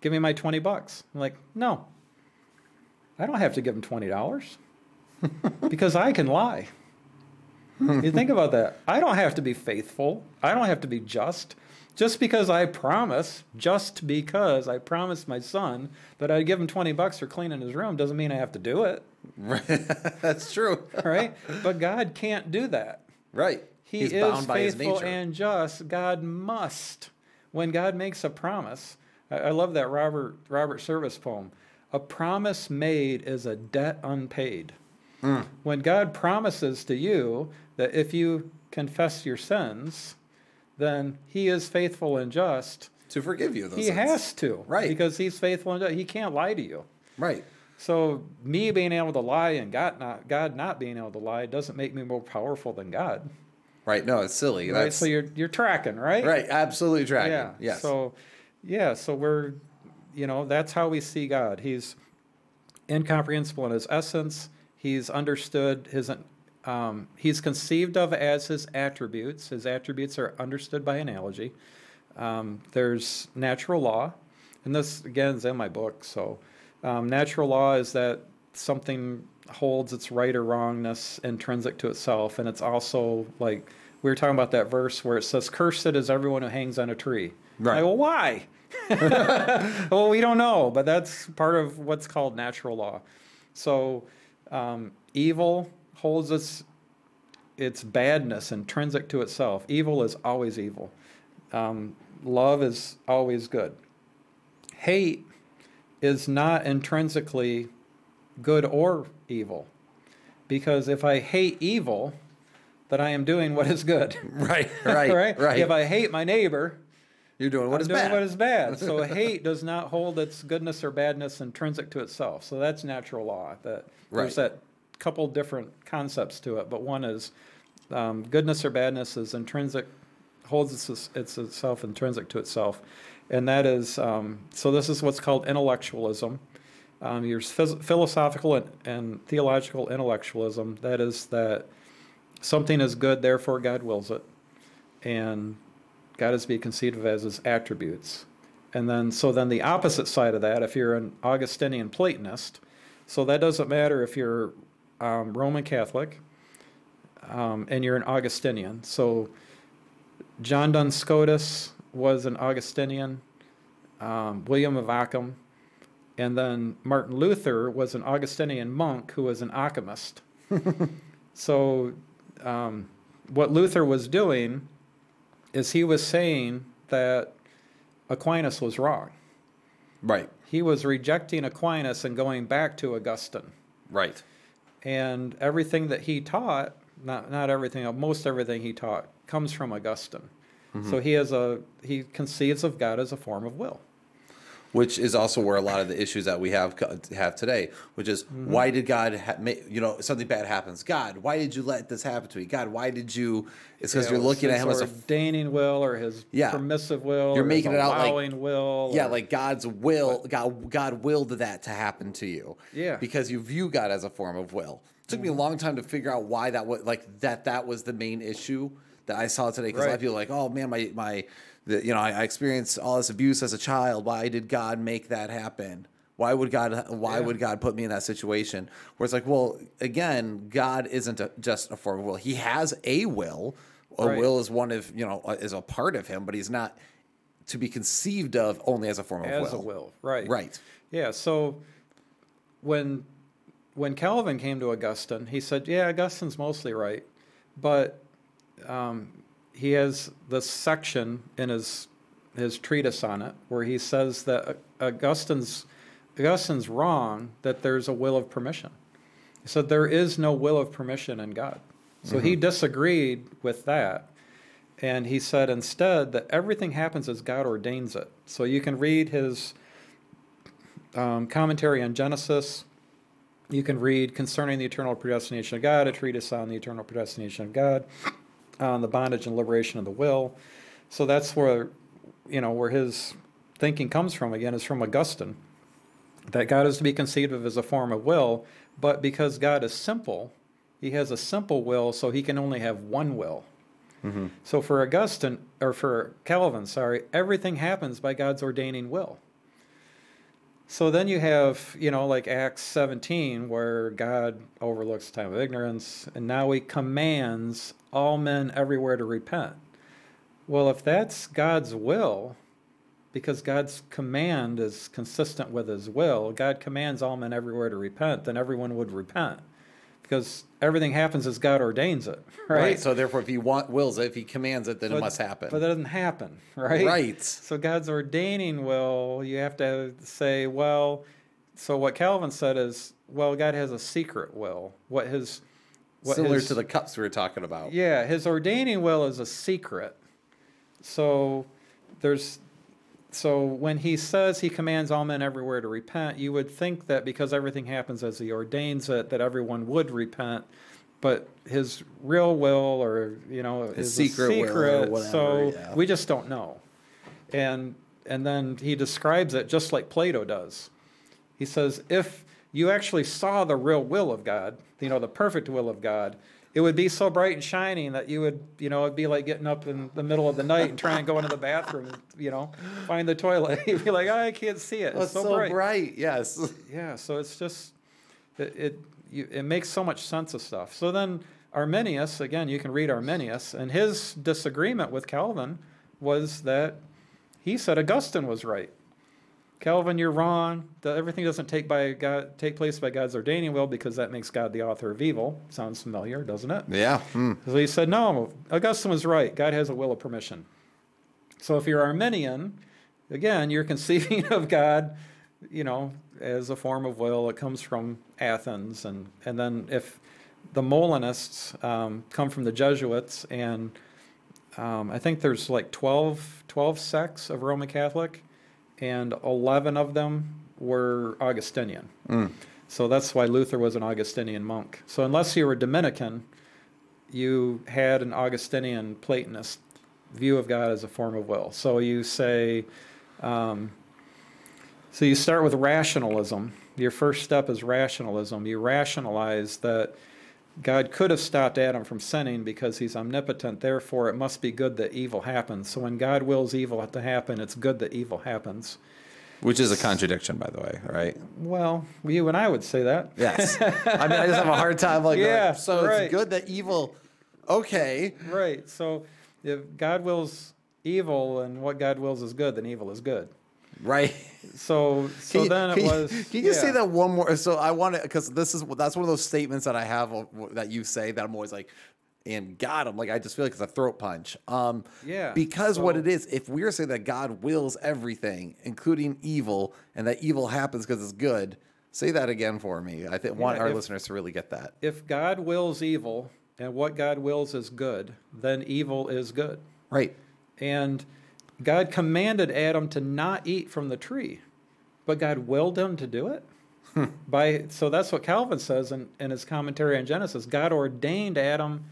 give me my 20 bucks. I'm like, no, I don't have to give him $20 because I can lie. You think about that. I don't have to be faithful. I don't have to be just. Just because I promise, just because I promised my son that I'd give him 20 bucks for cleaning his room doesn't mean I have to do it, that's true. right? but God can't do that. Right. He He's is bound by faithful and just. God must. When God makes a promise, I, I love that Robert Robert Service poem. A promise made is a debt unpaid. Hmm. When God promises to you that if you confess your sins, then He is faithful and just. to forgive you those He sins. has to, Right. Because He's faithful and just. He can't lie to you. Right. So me being able to lie and God not God not being able to lie doesn't make me more powerful than God. Right. No, it's silly. Right. That's So you're you're tracking, right? right. Absolutely tracking. Yeah. Yes. So yeah, so we're you know, that's how we see God. He's incomprehensible in his essence. He's understood his um, he's conceived of as his attributes. His attributes are understood by analogy. Um, there's natural law, and this again is in my book. So, um, natural law is that something holds its right or wrongness intrinsic to itself, and it's also like we were talking about that verse where it says, "Cursed is everyone who hangs on a tree." Right. Like, well, why? well, we don't know, but that's part of what's called natural law. So, um, evil holds its its badness intrinsic to itself. Evil is always evil. Um, love is always good. Hate is not intrinsically good or evil, because if I hate evil, then I am doing what is good. right. Right. right? right. If I hate my neighbor, You're doing what I'm is doing bad. what is bad. So hate does not hold its goodness or badness intrinsic to itself. So that's natural law. That there's Right. that couple different concepts to it, but one is um, goodness or badness is intrinsic, holds its, its itself intrinsic to itself, and that is um, so. This is what's called intellectualism. Um, your phys- philosophical and, and theological intellectualism. That is that something is good, therefore God wills it, and God is to be conceived of as his attributes. And then, so then the opposite side of that, if you're an Augustinian Platonist, so that doesn't matter if you're um, Roman Catholic um, and you're an Augustinian. So John Duns Scotus was an Augustinian, um, William of Ockham, and then Martin Luther was an Augustinian monk who was an alchemist. so, um, what Luther was doing is he was saying that Aquinas was wrong. Right. He was rejecting Aquinas and going back to Augustine. Right. And everything that he taught, not, not everything, uh, most everything he taught, comes from Augustine. Mm-hmm. So he has a he conceives of God as a form of will. Which is also where a lot of the issues that we have have today, which is Mm-hmm. why did God, ha- ma- you know, something bad happens? God, why did you let this happen to me? God, why did you? It's because Yeah, you're looking at him as a ordaining will or his Yeah. permissive will. You're making it out like- allowing will. yeah, or- like God's will. God, God willed that to happen to you. Yeah. Mm-hmm. because you view God as a form of will. It took me a long time to figure out why that was like that. That was the main issue that I saw today. Because a lot of people are like, oh man, my my, the, you know, I, I experienced all this abuse as a child. Why did God make that happen? Why would God? Why Yeah. would God put me in that situation? Where it's like, well, again, God isn't a, just a form of will. He has a will. A Right. will is one of you know is a part of him, but he's not to be conceived of only as a form of as will. As a will, right? Right. Yeah. So when when Calvin came to Augustine, he said, "Yeah, Augustine's mostly right, but um, he has this section in his his treatise on it where he says that Augustine's Augustine's wrong that there's a will of permission. He said there is no will of permission in God. So he disagreed with that. And he said instead that everything happens as God ordains it. So you can read his um, commentary on Genesis. You can read Concerning the Eternal Predestination of God, a treatise on the eternal predestination of God, on the bondage and liberation of the will. So that's where, you know, where his thinking comes from again is from Augustine, that God is to be conceived of as a form of will, but because God is simple, he has a simple will, so he can only have one will. Mm-hmm. So for Augustine, or for Calvin, sorry, everything happens by God's ordaining will. So then you have, you know, like Acts 17, where God overlooks time of ignorance, and now he commands all men everywhere to repent. Well, if that's God's will, because God's command is consistent with his will, God commands all men everywhere to repent, then everyone would repent. Because everything happens as God ordains it, Right. right? So therefore, if he want, wills it, if he commands it, then it must happen. But that doesn't happen, right? Right. So God's ordaining will, you have to say, well, so what Calvin said is, well, God has a secret will. What his what Similar his- to the cups we were talking about. Yeah, his ordaining will is a secret. So there's so when he says he commands all men everywhere to repent, you would think that because everything happens as he ordains it, that everyone would repent. But his real will, or you know, His is secret a will or secret. whatever, so yeah. we just don't know. And and then he describes it just like Plato does. He says, if you actually saw the real will of God, you know, the perfect will of God, it would be so bright and shining that you would, you know, it'd be like getting up in the middle of the night and trying to go into the bathroom, you know, find the toilet. You'd be like, oh, I can't see it. Oh, It's it's so, bright. Yes. Yeah, so it's just it it, you, it makes so much sense of stuff. So then Arminius, again, you can read Arminius, and his disagreement with Calvin was that he said Augustine was right. Calvin, you're wrong. That everything doesn't take by God take place by God's ordaining will because that makes God the author of evil. Sounds familiar, doesn't it? Yeah. Hmm. So he said, no, Augustine was right. God has a will of permission. So if you're Arminian, again, you're conceiving of God, you know, as a form of will. It comes from Athens. And, and then if the Molinists um, come from the Jesuits, and um, I think there's like 12, 12 sects of Roman Catholic, and 11 of them were Augustinian. So that's why Luther was an Augustinian monk. So unless you were Dominican, you had an Augustinian Platonist view of God as a form of will. So you say, um, so you start with rationalism. Your first step is rationalism. You rationalize that God could have stopped Adam from sinning because he's omnipotent. Therefore, it must be good that evil happens. So when God wills evil to happen, it's good that evil happens. Which is a contradiction, by the way, right? Well, you and I would say that. Yes. I mean, I just have a hard time like, Yeah, going, so right. it's good that evil. Okay. Right. So if God wills evil and what God wills is good, then evil is good. Right. So so Can you- then it can you- was. Can you say that one more? So I want to, because this is that's one of those statements that I have that you say that I'm always like, and God, I'm like, I just feel like it's a throat punch. Um, Yeah, Because what it is, if we're saying that God wills everything, including evil, and that evil happens because it's good, say that again for me. I think want our if- listeners to really get that. If God wills evil and what God wills is good, then evil is good. Right. And God commanded Adam to not eat from the tree, but God willed him to do it. Hmm. By so that's what Calvin says in, in his commentary on Genesis. God ordained Adam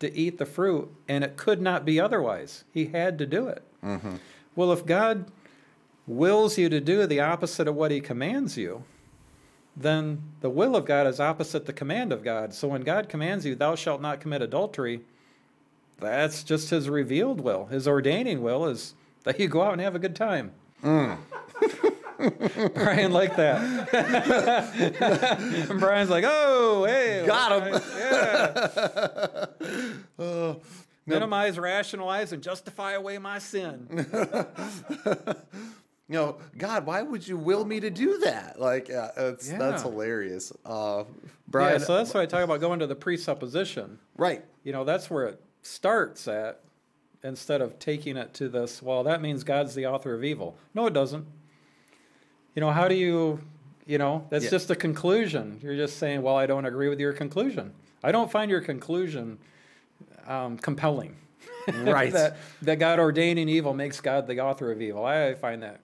to eat the fruit, and it could not be otherwise. He had to do it. Mm-hmm. Well, if God wills you to do the opposite of what he commands you, then the will of God is opposite the command of God. So when God commands you, thou shalt not commit adultery, that's just his revealed will. His ordaining will is that you go out and have a good time. Brian liked that. and Brian's like, oh, hey. Got him. Yeah. Minimize, rationalize, and justify away my sin. You know, God, why would you will me to do that? Like, uh, it's, that's hilarious. Uh, yeah, Brian, so that's why I talk about going to the presupposition. right. You know, that's where it starts at instead of taking it to this, well, that means God's the author of evil. No, it doesn't. You know, how do you, you know, that's Yeah. just a conclusion. You're just saying, well, I don't agree with your conclusion. I don't find your conclusion um, compelling. Right. that, that God ordaining evil makes God the author of evil. I find that.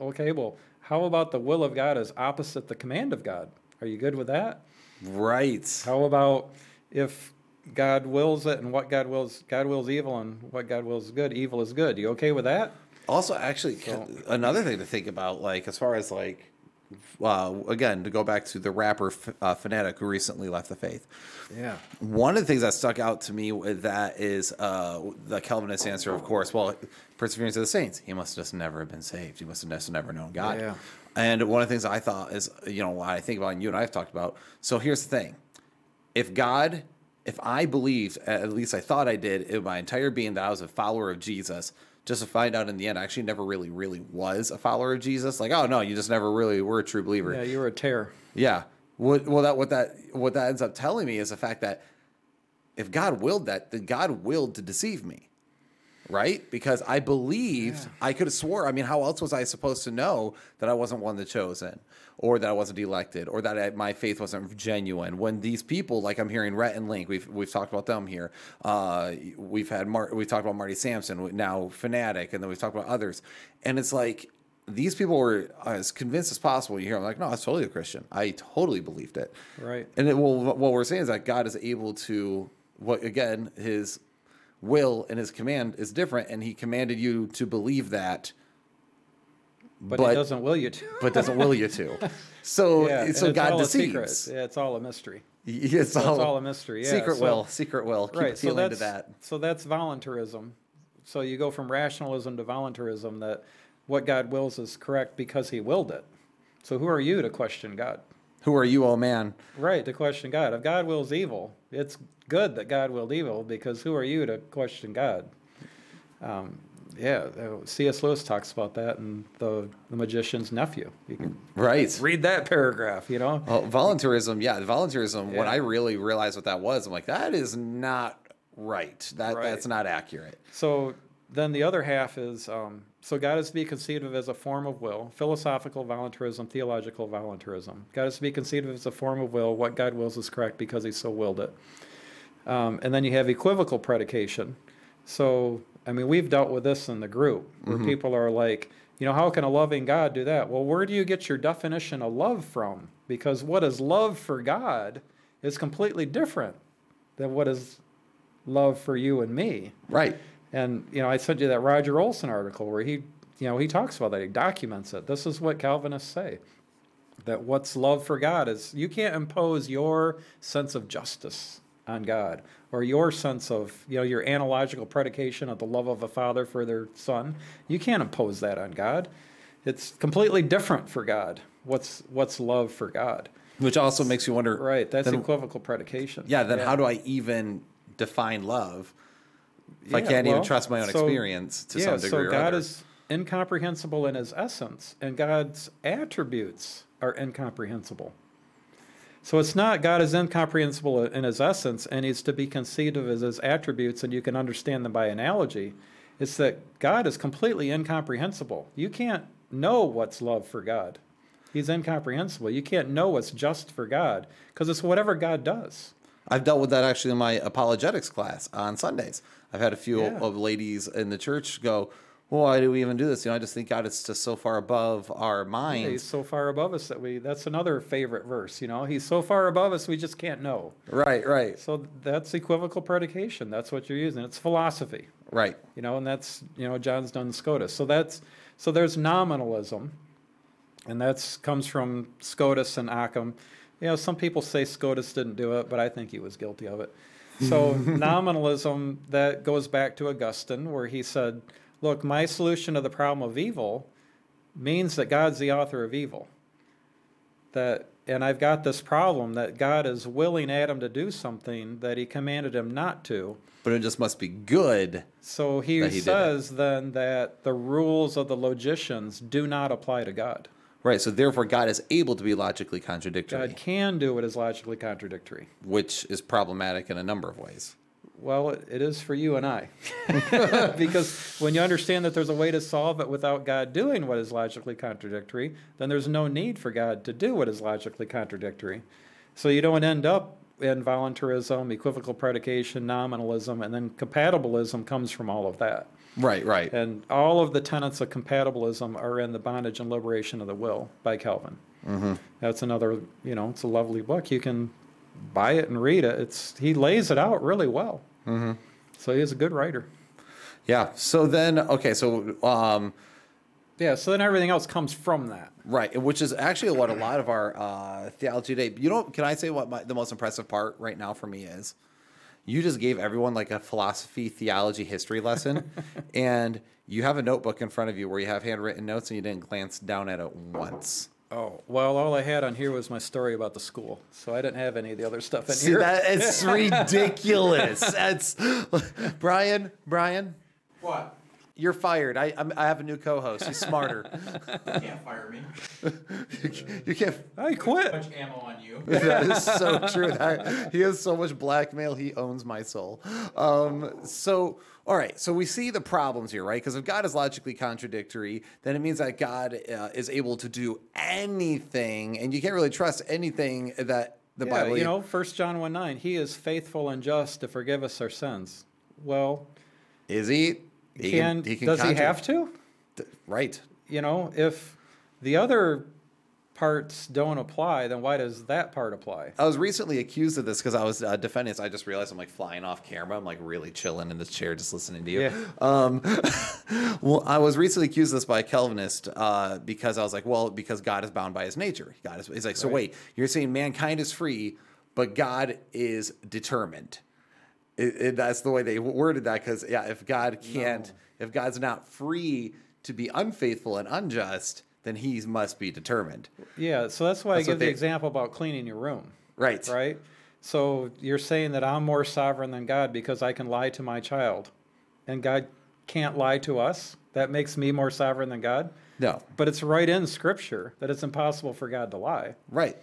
Okay, well, how about the will of God is opposite the command of God? Are you good with that? Right. How about if God wills it and what God wills, God wills evil and what God wills is good, evil is good. You okay with that? Also, actually, So- another thing to think about, like as far as like, uh, again, to go back to the rapper uh, Phanatik who recently left the faith. Yeah. One of the things that stuck out to me with that is uh, the Calvinist answer, of course. Well, perseverance of the saints. He must just never have been saved. He must have just never known God. Yeah. And one of the things I thought is, you know, what I think about, and you and I have talked about. So here's the thing: if God, if I believed, at least I thought I did, in my entire being that I was a follower of Jesus, just to find out in the end, I actually never really, really was a follower of Jesus. Like, oh no, you just never really were a true believer. Yeah, you were a tear. Yeah. What well that what that what that ends up telling me is the fact that if God willed that, then God willed to deceive me. Right? Because I believed I could have swore. I mean, how else was I supposed to know that I wasn't one of the chosen, or that I wasn't elected, or that I, my faith wasn't genuine? When these people, like I'm hearing Rhett and Link, we've we've talked about them here. Uh, we've had Mar- we talked about Marty Sampson, now Phanatik, and then we've talked about others. And it's like these people were as convinced as possible. You hear I'm like, no, that's totally a Christian. I totally believed it. Right. And it, well, what we're saying is that God is able to, what again, His will and His command is different, and He commanded you to believe that, But, But- he doesn't will you to. but doesn't will you to. So, yeah, so it's God all deceives. Yeah, it's all a mystery. It's, It's all a mystery. Yeah. secret so- will, secret will. Keep right. So appealing that's to that. so that's voluntarism. So you go from rationalism to voluntarism that what God wills is correct because He willed it. So who are you to question God? Who are you, oh man? Right, to question God. If God wills evil, it's good that God willed evil because who are you to question God? Um, yeah, uh, C.S. Lewis talks about that in the, the Magician's Nephew. You can Right. read that paragraph, you know? Well, voluntarism, yeah, voluntarism. When I really realized what that was, I'm like, that is not right. That Right. that's not accurate. So then the other half is um, so God is to be conceived of as a form of will, philosophical voluntarism, theological voluntarism. God is to be conceived of as a form of will. What God wills is correct because He so willed it. Um, and then you have equivocal predication. So I mean, we've dealt with this in the group where people are like, you know, how can a loving God do that? Well, where do you get your definition of love from? Because what is love for God is completely different than what is love for you and me. Right. And you know, I sent you that Roger Olson article where he, you know, he talks about that. He documents it. This is what Calvinists say. That what's love for God is you can't impose your sense of justice on God or your sense of, you know, your analogical predication of the love of a father for their son. You can't impose that on God. It's completely different for God. What's what's love for God? Which also makes you wonder. Right, that's then- equivocal predication. Yeah. Then how do I even define love if I can't even trust my own so- experience to yeah, some degree so God other? is incomprehensible in his essence, and God's attributes are incomprehensible. So it's not God is incomprehensible in his essence, and he's to be conceived of as his attributes, and you can understand them by analogy. It's that God is completely incomprehensible. You can't know what's love for God. He's incomprehensible. You can't know what's just for God because it's whatever God does. I've dealt with that actually in my apologetics class on Sundays. I've had a few Yeah. of ladies in the church go, well, why do we even do this? You know, I just think God is just so far above our Yeah, minds. he's so far above us that we that's another favorite verse, you know. He's so far above us we just can't know. Right, right, So that's equivocal predication. That's what you're using. It's philosophy, right. you know, and that's you know John Duns Scotus. So that's so there's nominalism, and that's comes from Scotus and Occam. You know, some people say Scotus didn't do it, but I think he was guilty of it. So nominalism that goes back to Augustine, where he said, "Look, my solution to the problem of evil means that God's the author of evil." That and I've got this problem that God is willing Adam to do something that he commanded him not to. But it just must be good. So he, he says then that the rules of the logicians do not apply to God. Right. So therefore, God is able to be logically contradictory, God can do what is logically contradictory. which is problematic in a number of ways. Well, it, is for you and I. because when you understand that there's a way to solve it without God doing what is logically contradictory, then there's no need for God to do what is logically contradictory. So you don't end up in voluntarism, equivocal predication, nominalism, and then compatibilism comes from all of that. Right, right. And all of the tenets of compatibilism are in the Bondage and Liberation of the Will by Calvin. Mm-hmm. That's another, you know, it's a lovely book. You can buy it and read it. It's he lays it out really well. Mm-hmm. So he is a good writer. Yeah. So then, okay. So, um, Yeah. So then everything else comes from that. right, which is actually what a lot of our uh, theology today. You know, can I say what my, the most impressive part right now for me is? You just gave everyone like a philosophy, theology, history lesson, and you have a notebook in front of you where you have handwritten notes, and you didn't glance down at it once. Oh well, all I had on here was my story about the school, so I didn't have any of the other stuff in See here. that? It's ridiculous. That's Brian. Brian, What? you're fired. I I'm, I have a new co-host. He's smarter. You can't fire me. you can't. I quit. So much ammo on you. That is so true. That, he has so much blackmail. He owns my soul. Um, so, all right. So we see the problems here, right? Because if God is logically contradictory, then it means that God uh, is able to do anything, and you can't really trust anything that the yeah, Bible. you know, First John one nine. He is faithful and just to forgive us our sins. Well, is he? He can, he does he have to? Right. You know, if the other parts don't apply, then why does that part apply? I was recently accused of this because I was uh, defending this. I just realized I'm like flying off camera. I'm like really chilling in this chair, just listening to you. Yeah. Um, well, I was recently accused of this by a Calvinist uh, because I was like, well, because God is bound by His nature. God is. He's like, so wait, you're saying mankind is free, but God is determined. It, it, that's the way they worded that because yeah, if God can't, if God's not free to be unfaithful and unjust, then He must be determined. Yeah, so that's why That's I give the example about cleaning your room. Right. Right? So you're saying that I'm more sovereign than God because I can lie to my child, and God can't lie to us? That makes me more sovereign than God? No. But it's right in Scripture that it's impossible for God to lie. Right.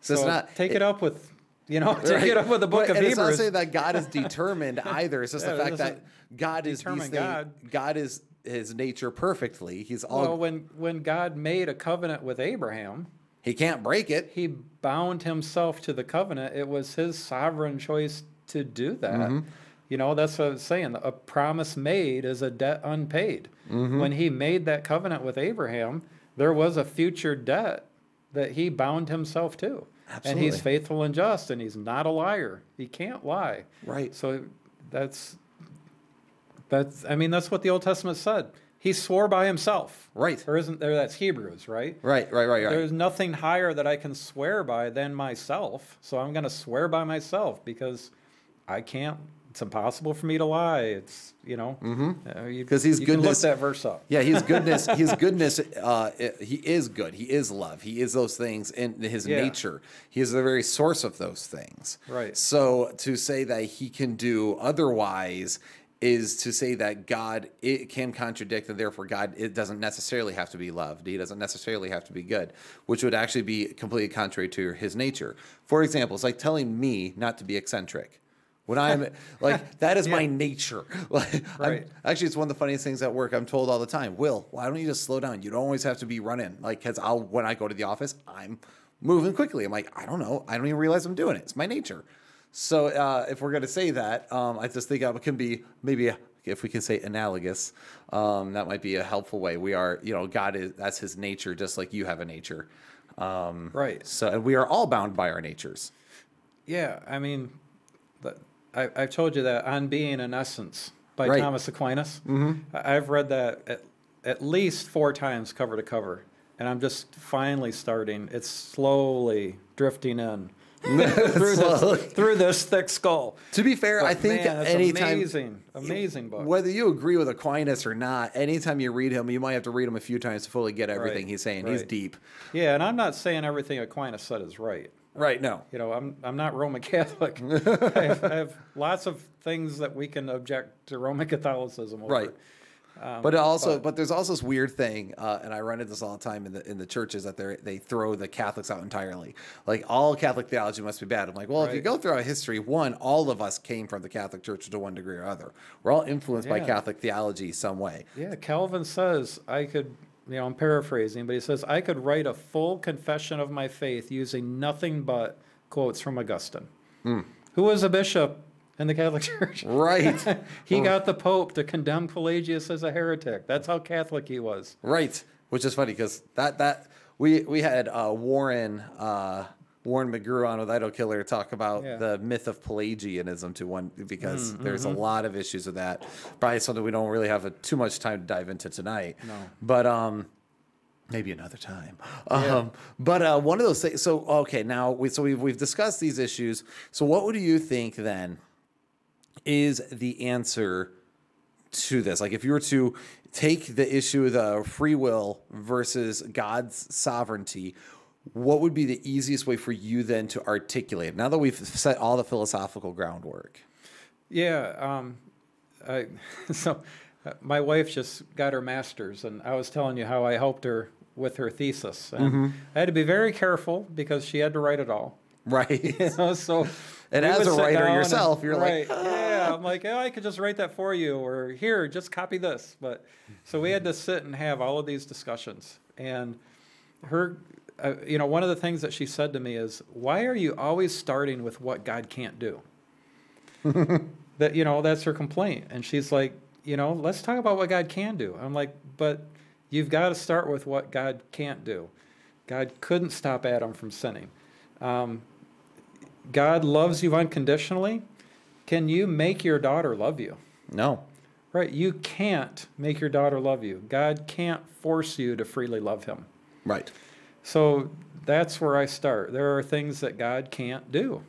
So, So it's not take it, up with, you know, take Right. it up with the book But- of and It's not saying that God is determined either. It's just Yeah, the fact that God is these things. God. God is His nature perfectly. He's all. well, when when God made a covenant with Abraham, he can't break it. he bound himself to the covenant. It was his sovereign choice to do that. Mm-hmm. You know, that's what I was saying. A promise made is a debt unpaid. Mm-hmm. When he made that covenant with Abraham, there was a future debt that he bound himself to. Absolutely. And he's faithful and just, and he's not a liar. He can't lie. Right. So that's that's I mean that's what the Old Testament said. he swore by himself. Right. Or isn't there? That's Hebrews, right? Right, right, right, right. There's nothing higher that I can swear by than myself. So I'm going to swear by myself because I can't. It's impossible for me to lie. It's you know mm-hmm. 'Cause he's you can look goodness- that verse up. Yeah, his goodness, his goodness, uh, he is good. He is love. He is those things in his Yeah. nature. He is the very source of those things. Right. So to say that he can do otherwise is to say that God it can contradict, and therefore God it doesn't necessarily have to be loved. He doesn't necessarily have to be good, which would actually be completely contrary to his nature. For example, it's like telling me not to be eccentric. When I'm like that is my nature. Like, I'm- Right. Actually, it's one of the funniest things at work. I'm told all the time, Will, why don't you just slow down? You don't always have to be running. Like, because I'll when I go to the office, I'm moving quickly. I'm like, I don't know. I don't even realize I'm doing it. It's my nature. So uh, if we're gonna say that, um, I just think it can be maybe if we can say analogous, um, that might be a helpful way. We are, you know, God is that's His nature, just like you have a nature. Um, Right. So and we are all bound by our natures. Yeah, I mean, the, I, I've told you that on Being and Essence by Right. Thomas Aquinas. Mm-hmm. I've read that at, at least four times cover to cover, and I'm just finally starting. It's slowly drifting in through this through this thick skull. To be fair, I think man, anytime amazing, amazing book. Whether you agree with Aquinas or not, anytime you read him, you might have to read him a few times to fully get everything Right, he's saying. He's deep. Yeah, and I'm not saying everything Aquinas said is right. Right, no. You know, I'm I'm not Roman Catholic. I, have, I have lots of things that we can object to Roman Catholicism over. Right. But also, but- but, there's also this weird thing, uh, and I run into this all the time in the in the churches that they they throw the Catholics out entirely. Like all Catholic theology must be bad. I'm like, well, if you Right. go throughout history, one, all of us came from the Catholic Church to one degree or other. We're all influenced by Catholic theology some way. Yeah, Calvin says I could, you know, I'm paraphrasing, but he says I could write a full confession of my faith using nothing but quotes from Augustine, who was a bishop in the Catholic Church. Right. he got the Pope to condemn Pelagius as a heretic. That's how Catholic he was. Right, which is funny because that that we we had uh, Warren uh, Warren McGrew on with Idol Killer talk about Yeah. the myth of Pelagianism to one because there's a lot of issues with that. Probably something we don't really have a, too much time to dive into tonight. No. but um. Maybe another time. Um, but uh, one of those things. So okay, now we so we've we've discussed these issues. So what would you think then is the answer to this? Like, if you were to take the issue of the free will versus God's sovereignty, what would be the easiest way for you then to articulate it? Now that we've set all the philosophical groundwork. Yeah. Um, I, so uh, my wife just got her master's, and I was telling you how I helped her with her thesis. And Mm-hmm. I had to be very careful because she had to write it all. Right. You know, so And we as a writer yourself, and- you're like, right, yeah. I'm like, oh, I could just write that for you, or here, just copy this. But so we had to sit and have all of these discussions. And her, uh, you know, one of the things that she said to me is, "Why are you always starting with what God can't do?" that you know, that's her complaint. And she's like, you know, let's talk about what God can do. I'm like, but you've got to start with what God can't do. God couldn't stop Adam from sinning. Um, God loves you unconditionally. Can you make your daughter love you? no. Right? You can't make your daughter love you. God can't force you to freely love him. Right. So that's where I start. There are things that God can't do.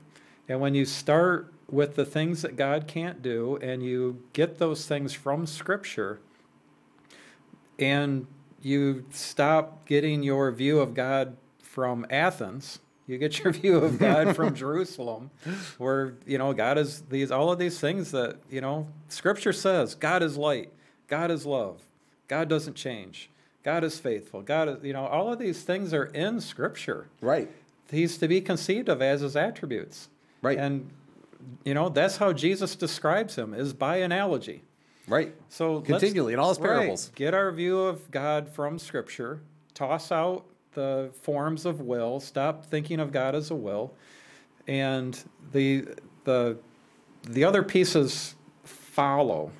And when you start with the things that God can't do and you get those things from Scripture and you stop getting your view of God from Athens, you get your view of God from Jerusalem, where, you know, God is these, all of these things that, you know, Scripture says God is light, God is love, God doesn't change. God is faithful. God is, you know, all of these things are in Scripture. Right. He's to be conceived of as his attributes. Right. And, you know, that's how Jesus describes him, is by analogy. Right. So Continually in all his right, parables. get our view of God from Scripture, toss out the forms of will, stop thinking of God as a will, and the the the other pieces follow.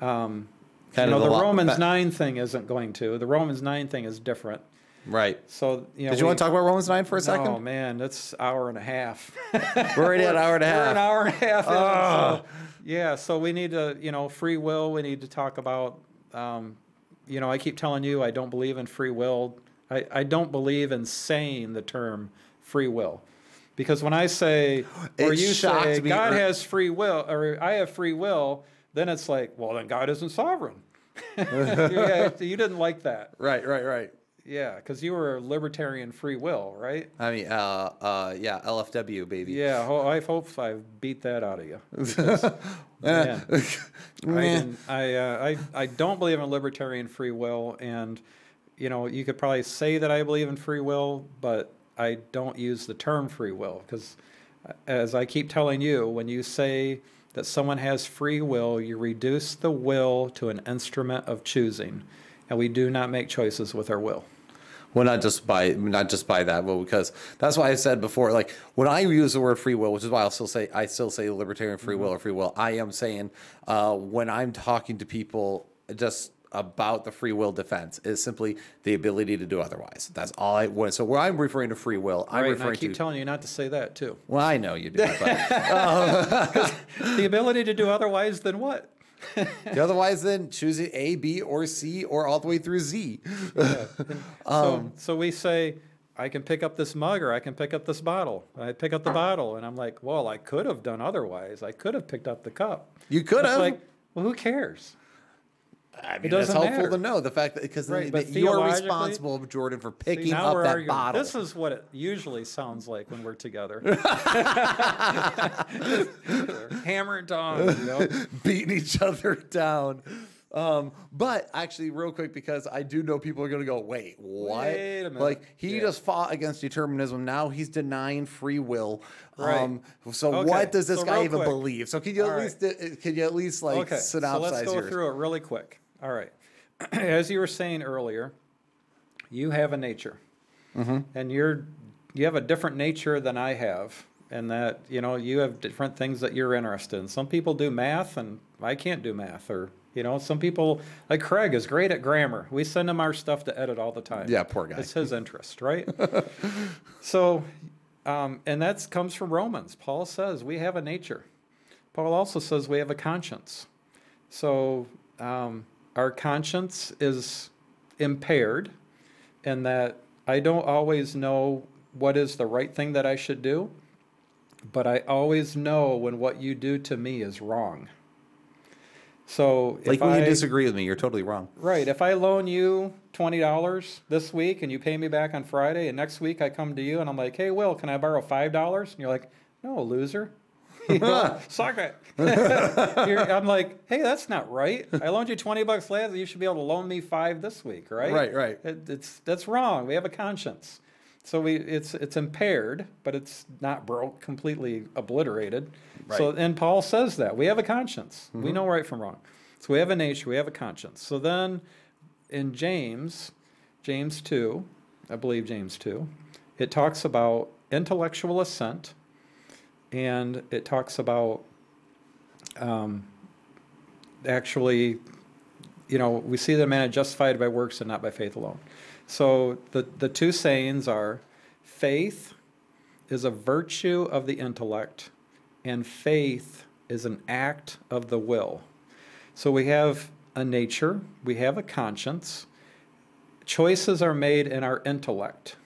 Um, you know, the Romans ba- nine thing isn't going to. The Romans nine thing is different. Right. So you know, Did you want to talk about Romans 9 for a second? Oh man, that's hour and a half. We're already at an hour and a half. We're an hour and a half. so, yeah, so we need to, you know, free will. We need to talk about um, you know, I keep telling you I don't believe in free will. I, I don't believe in saying the term free will. Because when I say, or It you say, God has free will, or I have free will, then it's like, well, then God isn't sovereign. yeah, you didn't like that. Right, right, right. Yeah, because you were a libertarian free will, right? I mean, uh, uh, yeah, LFW baby. Yeah, ho- I hope I beat that out of you. because, man, I, I, uh, I, I don't believe in libertarian free will, and you know, you could probably say that I believe in free will, but I don't use the term free will because, as I keep telling you, when you say that someone has free will, you reduce the will to an instrument of choosing, and we do not make choices with our will. Well, not just by not just by that, well, because that's why I said before. Like when I use the word free will, which is why I'll still say I still say libertarian free will or free will. I am saying uh, when I'm talking to people just about the free will defense is simply the ability to do otherwise. That's all I want. So where I'm referring to free will, I'm right, and I keep to. telling you not to say that too. well, I know you do, but um, the ability to do otherwise than what? The otherwise, then choosing A, B, or C, or all the way through Z. Um, so, so we say, I can pick up this mug or I can pick up this bottle. I pick up the bottle and I'm like, well, I could have done otherwise. I could have picked up the cup. You could have. like, well, who cares? I mean, doesn't that's helpful matter. to know the fact that because Right, you are responsible, Jordan, for picking now up that arguing. bottle. This is what it usually sounds like when we're together. Hammer and you know? beating each other down. Um, but actually, real quick, because I do know people are going to go, wait, what? Wait a minute. Like, he Yeah. just fought against determinism. Now he's denying free will. Right. Um, so, Okay, what does this so guy even quick. believe? So, can you at least, uh, can you at least like okay, so let's go yours? through it really quick. All right. As you were saying earlier, you have a nature, Mm-hmm. and you're you have a different nature than I have, and that you know you have different things that you're interested in. Some people do math, and I can't do math, or you know, some people like Craig is great at grammar. We send him our stuff to edit all the time. Yeah, poor guy. It's his interest, right? so, um, and that comes from Romans. Paul says we have a nature. Paul also says we have a conscience. So um, our conscience is impaired in that I don't always know what is the right thing that I should do, but I always know when what you do to me is wrong. So if like, when I, you disagree with me, you're totally wrong. Right. If I loan you twenty dollars this week and you pay me back on Friday, and next week I come to you and I'm like, "Hey, Will, can I borrow five dollars?" And you're like, "No, loser." You know, Suck it. I'm like, "Hey, that's not right. I loaned you twenty bucks last. You should be able to loan me five this week, right?" Right, right. It, it's that's wrong. We have a conscience, so we it's it's impaired, but it's not broke, completely obliterated. Right. So and Paul says that we have a conscience. We mm-hmm. know right from wrong. So we have a nature. We have a conscience. So then, in James, James two, I believe James two, it talks about intellectual assent, and it talks about um, actually you know, we see that man is justified by works and not by faith alone. So the, the two sayings are faith is a virtue of the intellect, and faith is an act of the will. So we have a nature, we have a conscience. Choices are made in our intellect.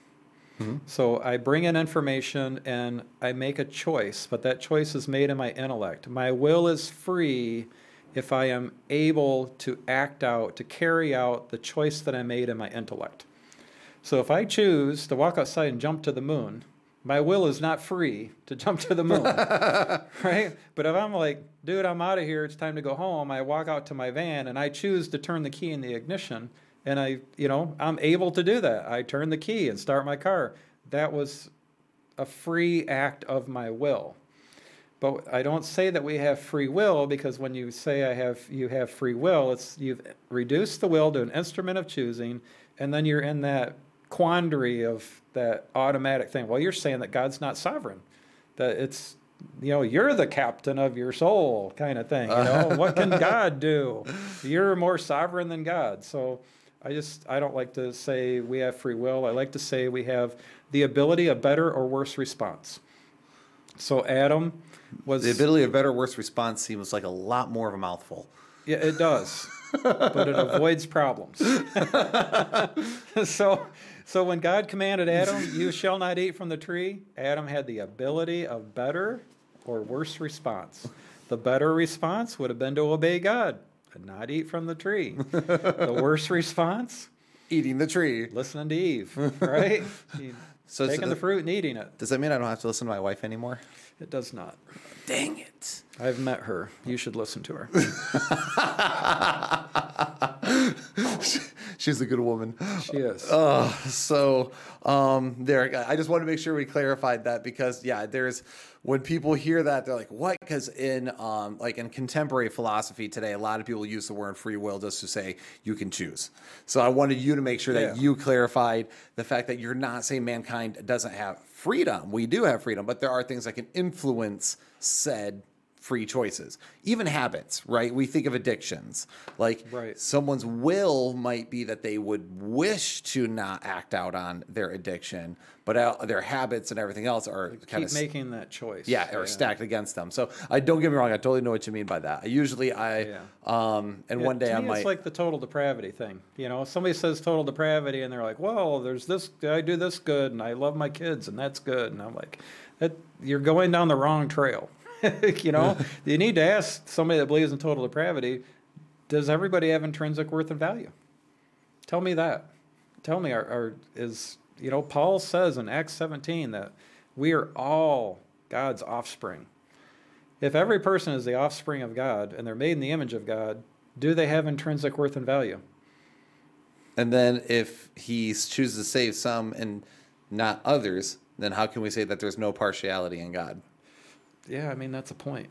Mm-hmm. So I bring in information and I make a choice, but that choice is made in my intellect. My will is free if I am able to act out, to carry out the choice that I made in my intellect. So if I choose to walk outside and jump to the moon, my will is not free to jump to the moon. right? But if I'm like, dude, I'm out of here, it's time to go home, I walk out to my van and I choose to turn the key in the ignition and I, you know, I'm able to do that. I turn the key and start my car. That was a free act of my will. But I don't say that we have free will because when you say I have you have free will, it's you've reduced the will to an instrument of choosing, and then you're in that quandary of that automatic thing. Well, you're saying that God's not sovereign, that it's you know you're the captain of your soul kind of thing. You know what can God do? You're more sovereign than God. So I just I don't like to say we have free will. I like to say we have the ability of better or worse response. So Adam was The ability of better, or worse response seems like a lot more of a mouthful. Yeah, it does, but it avoids problems. so, so when God commanded Adam, "You shall not eat from the tree," Adam had the ability of better or worse response. The better response would have been to obey God and not eat from the tree. the worst response, Eating the tree. listening to Eve, right? So taking the the- fruit and eating it. Does that mean I don't have to listen to my wife anymore? It does not. Dang it. I've met her. You should listen to her. She's a good woman. She is. Uh, so um, there, I just want to make sure we clarified that because yeah, there's when people hear that they're like, what? Because in um, like in contemporary philosophy today, a lot of people use the word free will just to say you can choose. So I wanted you to make sure that Yeah. you clarified the fact that you're not saying mankind doesn't have freedom. We do have freedom, but there are things that can influence said free choices, even habits, right? We think of addictions. Like Right. someone's will might be that they would wish to not act out on their addiction, but their habits and everything else are kind Keep of making that choice. yeah, or stacked against them. So I don't get me wrong, I totally know what you mean by that. I usually I Yeah. um and Yeah, one day I might It's like the total depravity thing. You know, somebody says total depravity, and they're like, "Well, there's this. I do this good, and I love my kids, and that's good." And I'm like, that, "You're going down the wrong trail." you know, you need to ask somebody that believes in total depravity: Does everybody have intrinsic worth and value? Tell me that. Tell me, are, are is you know, Paul says in Acts 17 that we are all God's offspring. If every person is the offspring of God and they're made in the image of God, do they have intrinsic worth and value? and then if he chooses to save some and not others, then how can we say that there's no partiality in God? Yeah, I mean that's a point.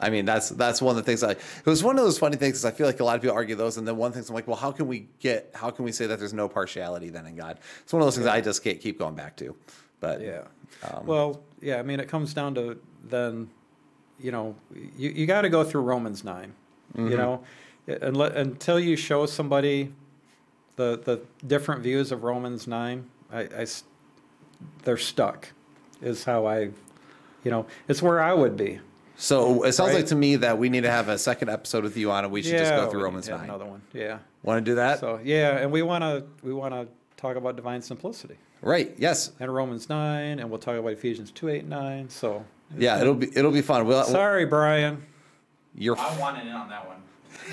I mean, that's that's one of the things I. It was one of those funny things. I feel like a lot of people argue those, and then one thing I'm like, well, how can we get? How can we say that there's no partiality then in God? It's one of those things I just can't keep going back to. But Yeah. um, Well, yeah, I mean it comes down to then, you know, you, you got to go through Romans 9 You know, and let, until you show somebody the the different views of Romans nine, I, I they're stuck. Is how I, you know, it's where I would be. so it sounds Right. like to me that we need to have a second episode with you on it. We should just go through we Romans need to nine. Another one. Yeah. Want to do that? So yeah, and we want to we want to talk about divine simplicity right. Yes. and Romans nine, and we'll talk about Ephesians two, eight, nine. So Yeah. It'll be it'll be fun. We'll, sorry, Brian. you're I wanted in on that one.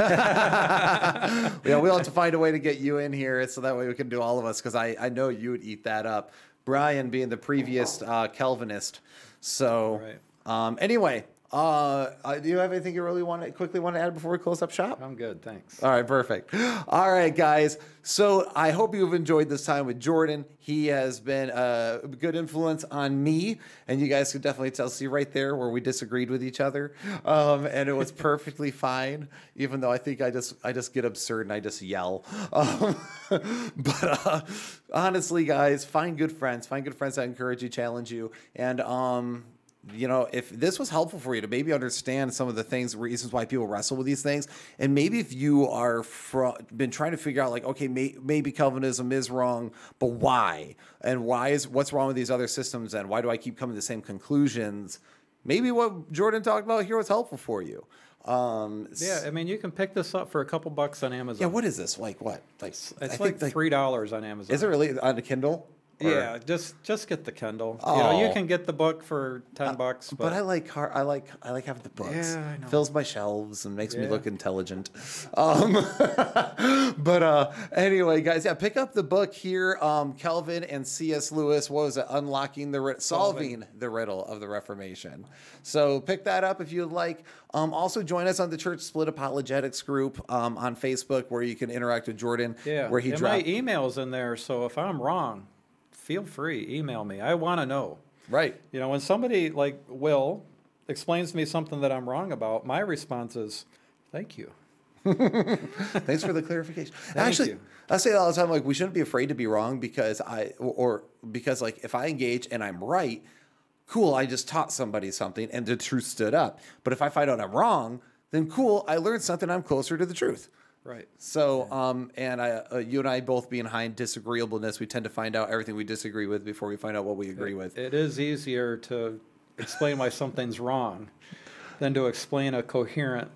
yeah, we'll have to find a way to get you in here so that way we can do all of us because I, I know you would eat that up. Brian being the previous uh, Calvinist. So, Right. um, anyway, uh, uh, do you have anything you really want to quickly want to add before we close up shop? I'm good, thanks. All right, perfect. All right, guys. So I hope you've enjoyed this time with Jordan. He has been a good influence on me, and you guys could definitely tell. See right there where we disagreed with each other, um, and it was perfectly fine. Even though I think I just I just get absurd and I just yell. Um, but uh, honestly, guys, find good friends. Find good friends that encourage you, challenge you, and um, you know, if this was helpful for you to maybe understand some of the things, reasons why people wrestle with these things, and maybe if you are fro- been trying to figure out, like, okay, may- maybe Calvinism is wrong, but why? And why is what's wrong with these other systems? And why do I keep coming to the same conclusions? Maybe what Jordan talked about here was helpful for you. Um, Yeah, I mean, you can pick this up for a couple bucks on Amazon. yeah. What is this? Like what? Like It's I like think, three dollars on Amazon. Is it really on the Kindle? Or- Yeah, just just get the Kindle. You know, you Oh. can get the book for ten bucks, But, but, I like car- I like I like having the books. Yeah, I know. Fills my shelves and makes me look intelligent. Um, but uh, anyway, guys, yeah, pick up the book here. Um, Calvin and C.S. Lewis. What was it? Unlocking the ri- solving the riddle of the Reformation. So pick that up if you'd like. Um, also join us on the Church Split Apologetics group um, on Facebook, where you can interact with Jordan. yeah, where he and my email's in there. So if I'm wrong, feel free email me. I want to know. right. You know, when somebody like Will explains to me something that I'm wrong about, my response is, "Thank you." Thanks for the clarification. Actually, you. I say that all the time. Like we shouldn't be afraid to be wrong because I or because like if I engage and I'm right, cool. I just taught somebody something and the truth stood up. But if I find out I'm wrong, then cool. I learned something. I'm closer to the truth. Right. So, um, and I, uh, you and I both being high in disagreeableness, we tend to find out everything we disagree with before we find out what we agree with. It is easier to explain why something's wrong than to explain a coherent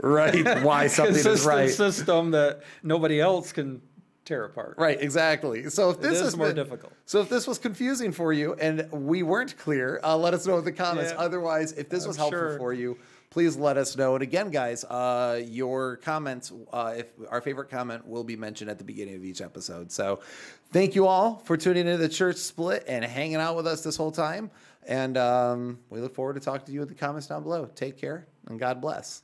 right? Why something is right. system that nobody else can tear apart. Right, exactly. So if this is more been- difficult. So if this was confusing for you and we weren't clear, uh, let us know in the comments. Yeah. Otherwise, if this was I'm helpful sure. for you, please let us know. And again, guys, uh, your comments, uh, if our favorite comment, will be mentioned at the beginning of each episode. So thank you all for tuning into the church split and hanging out with us this whole time. And um, we look forward to talking to you in the comments down below. Take care and God bless.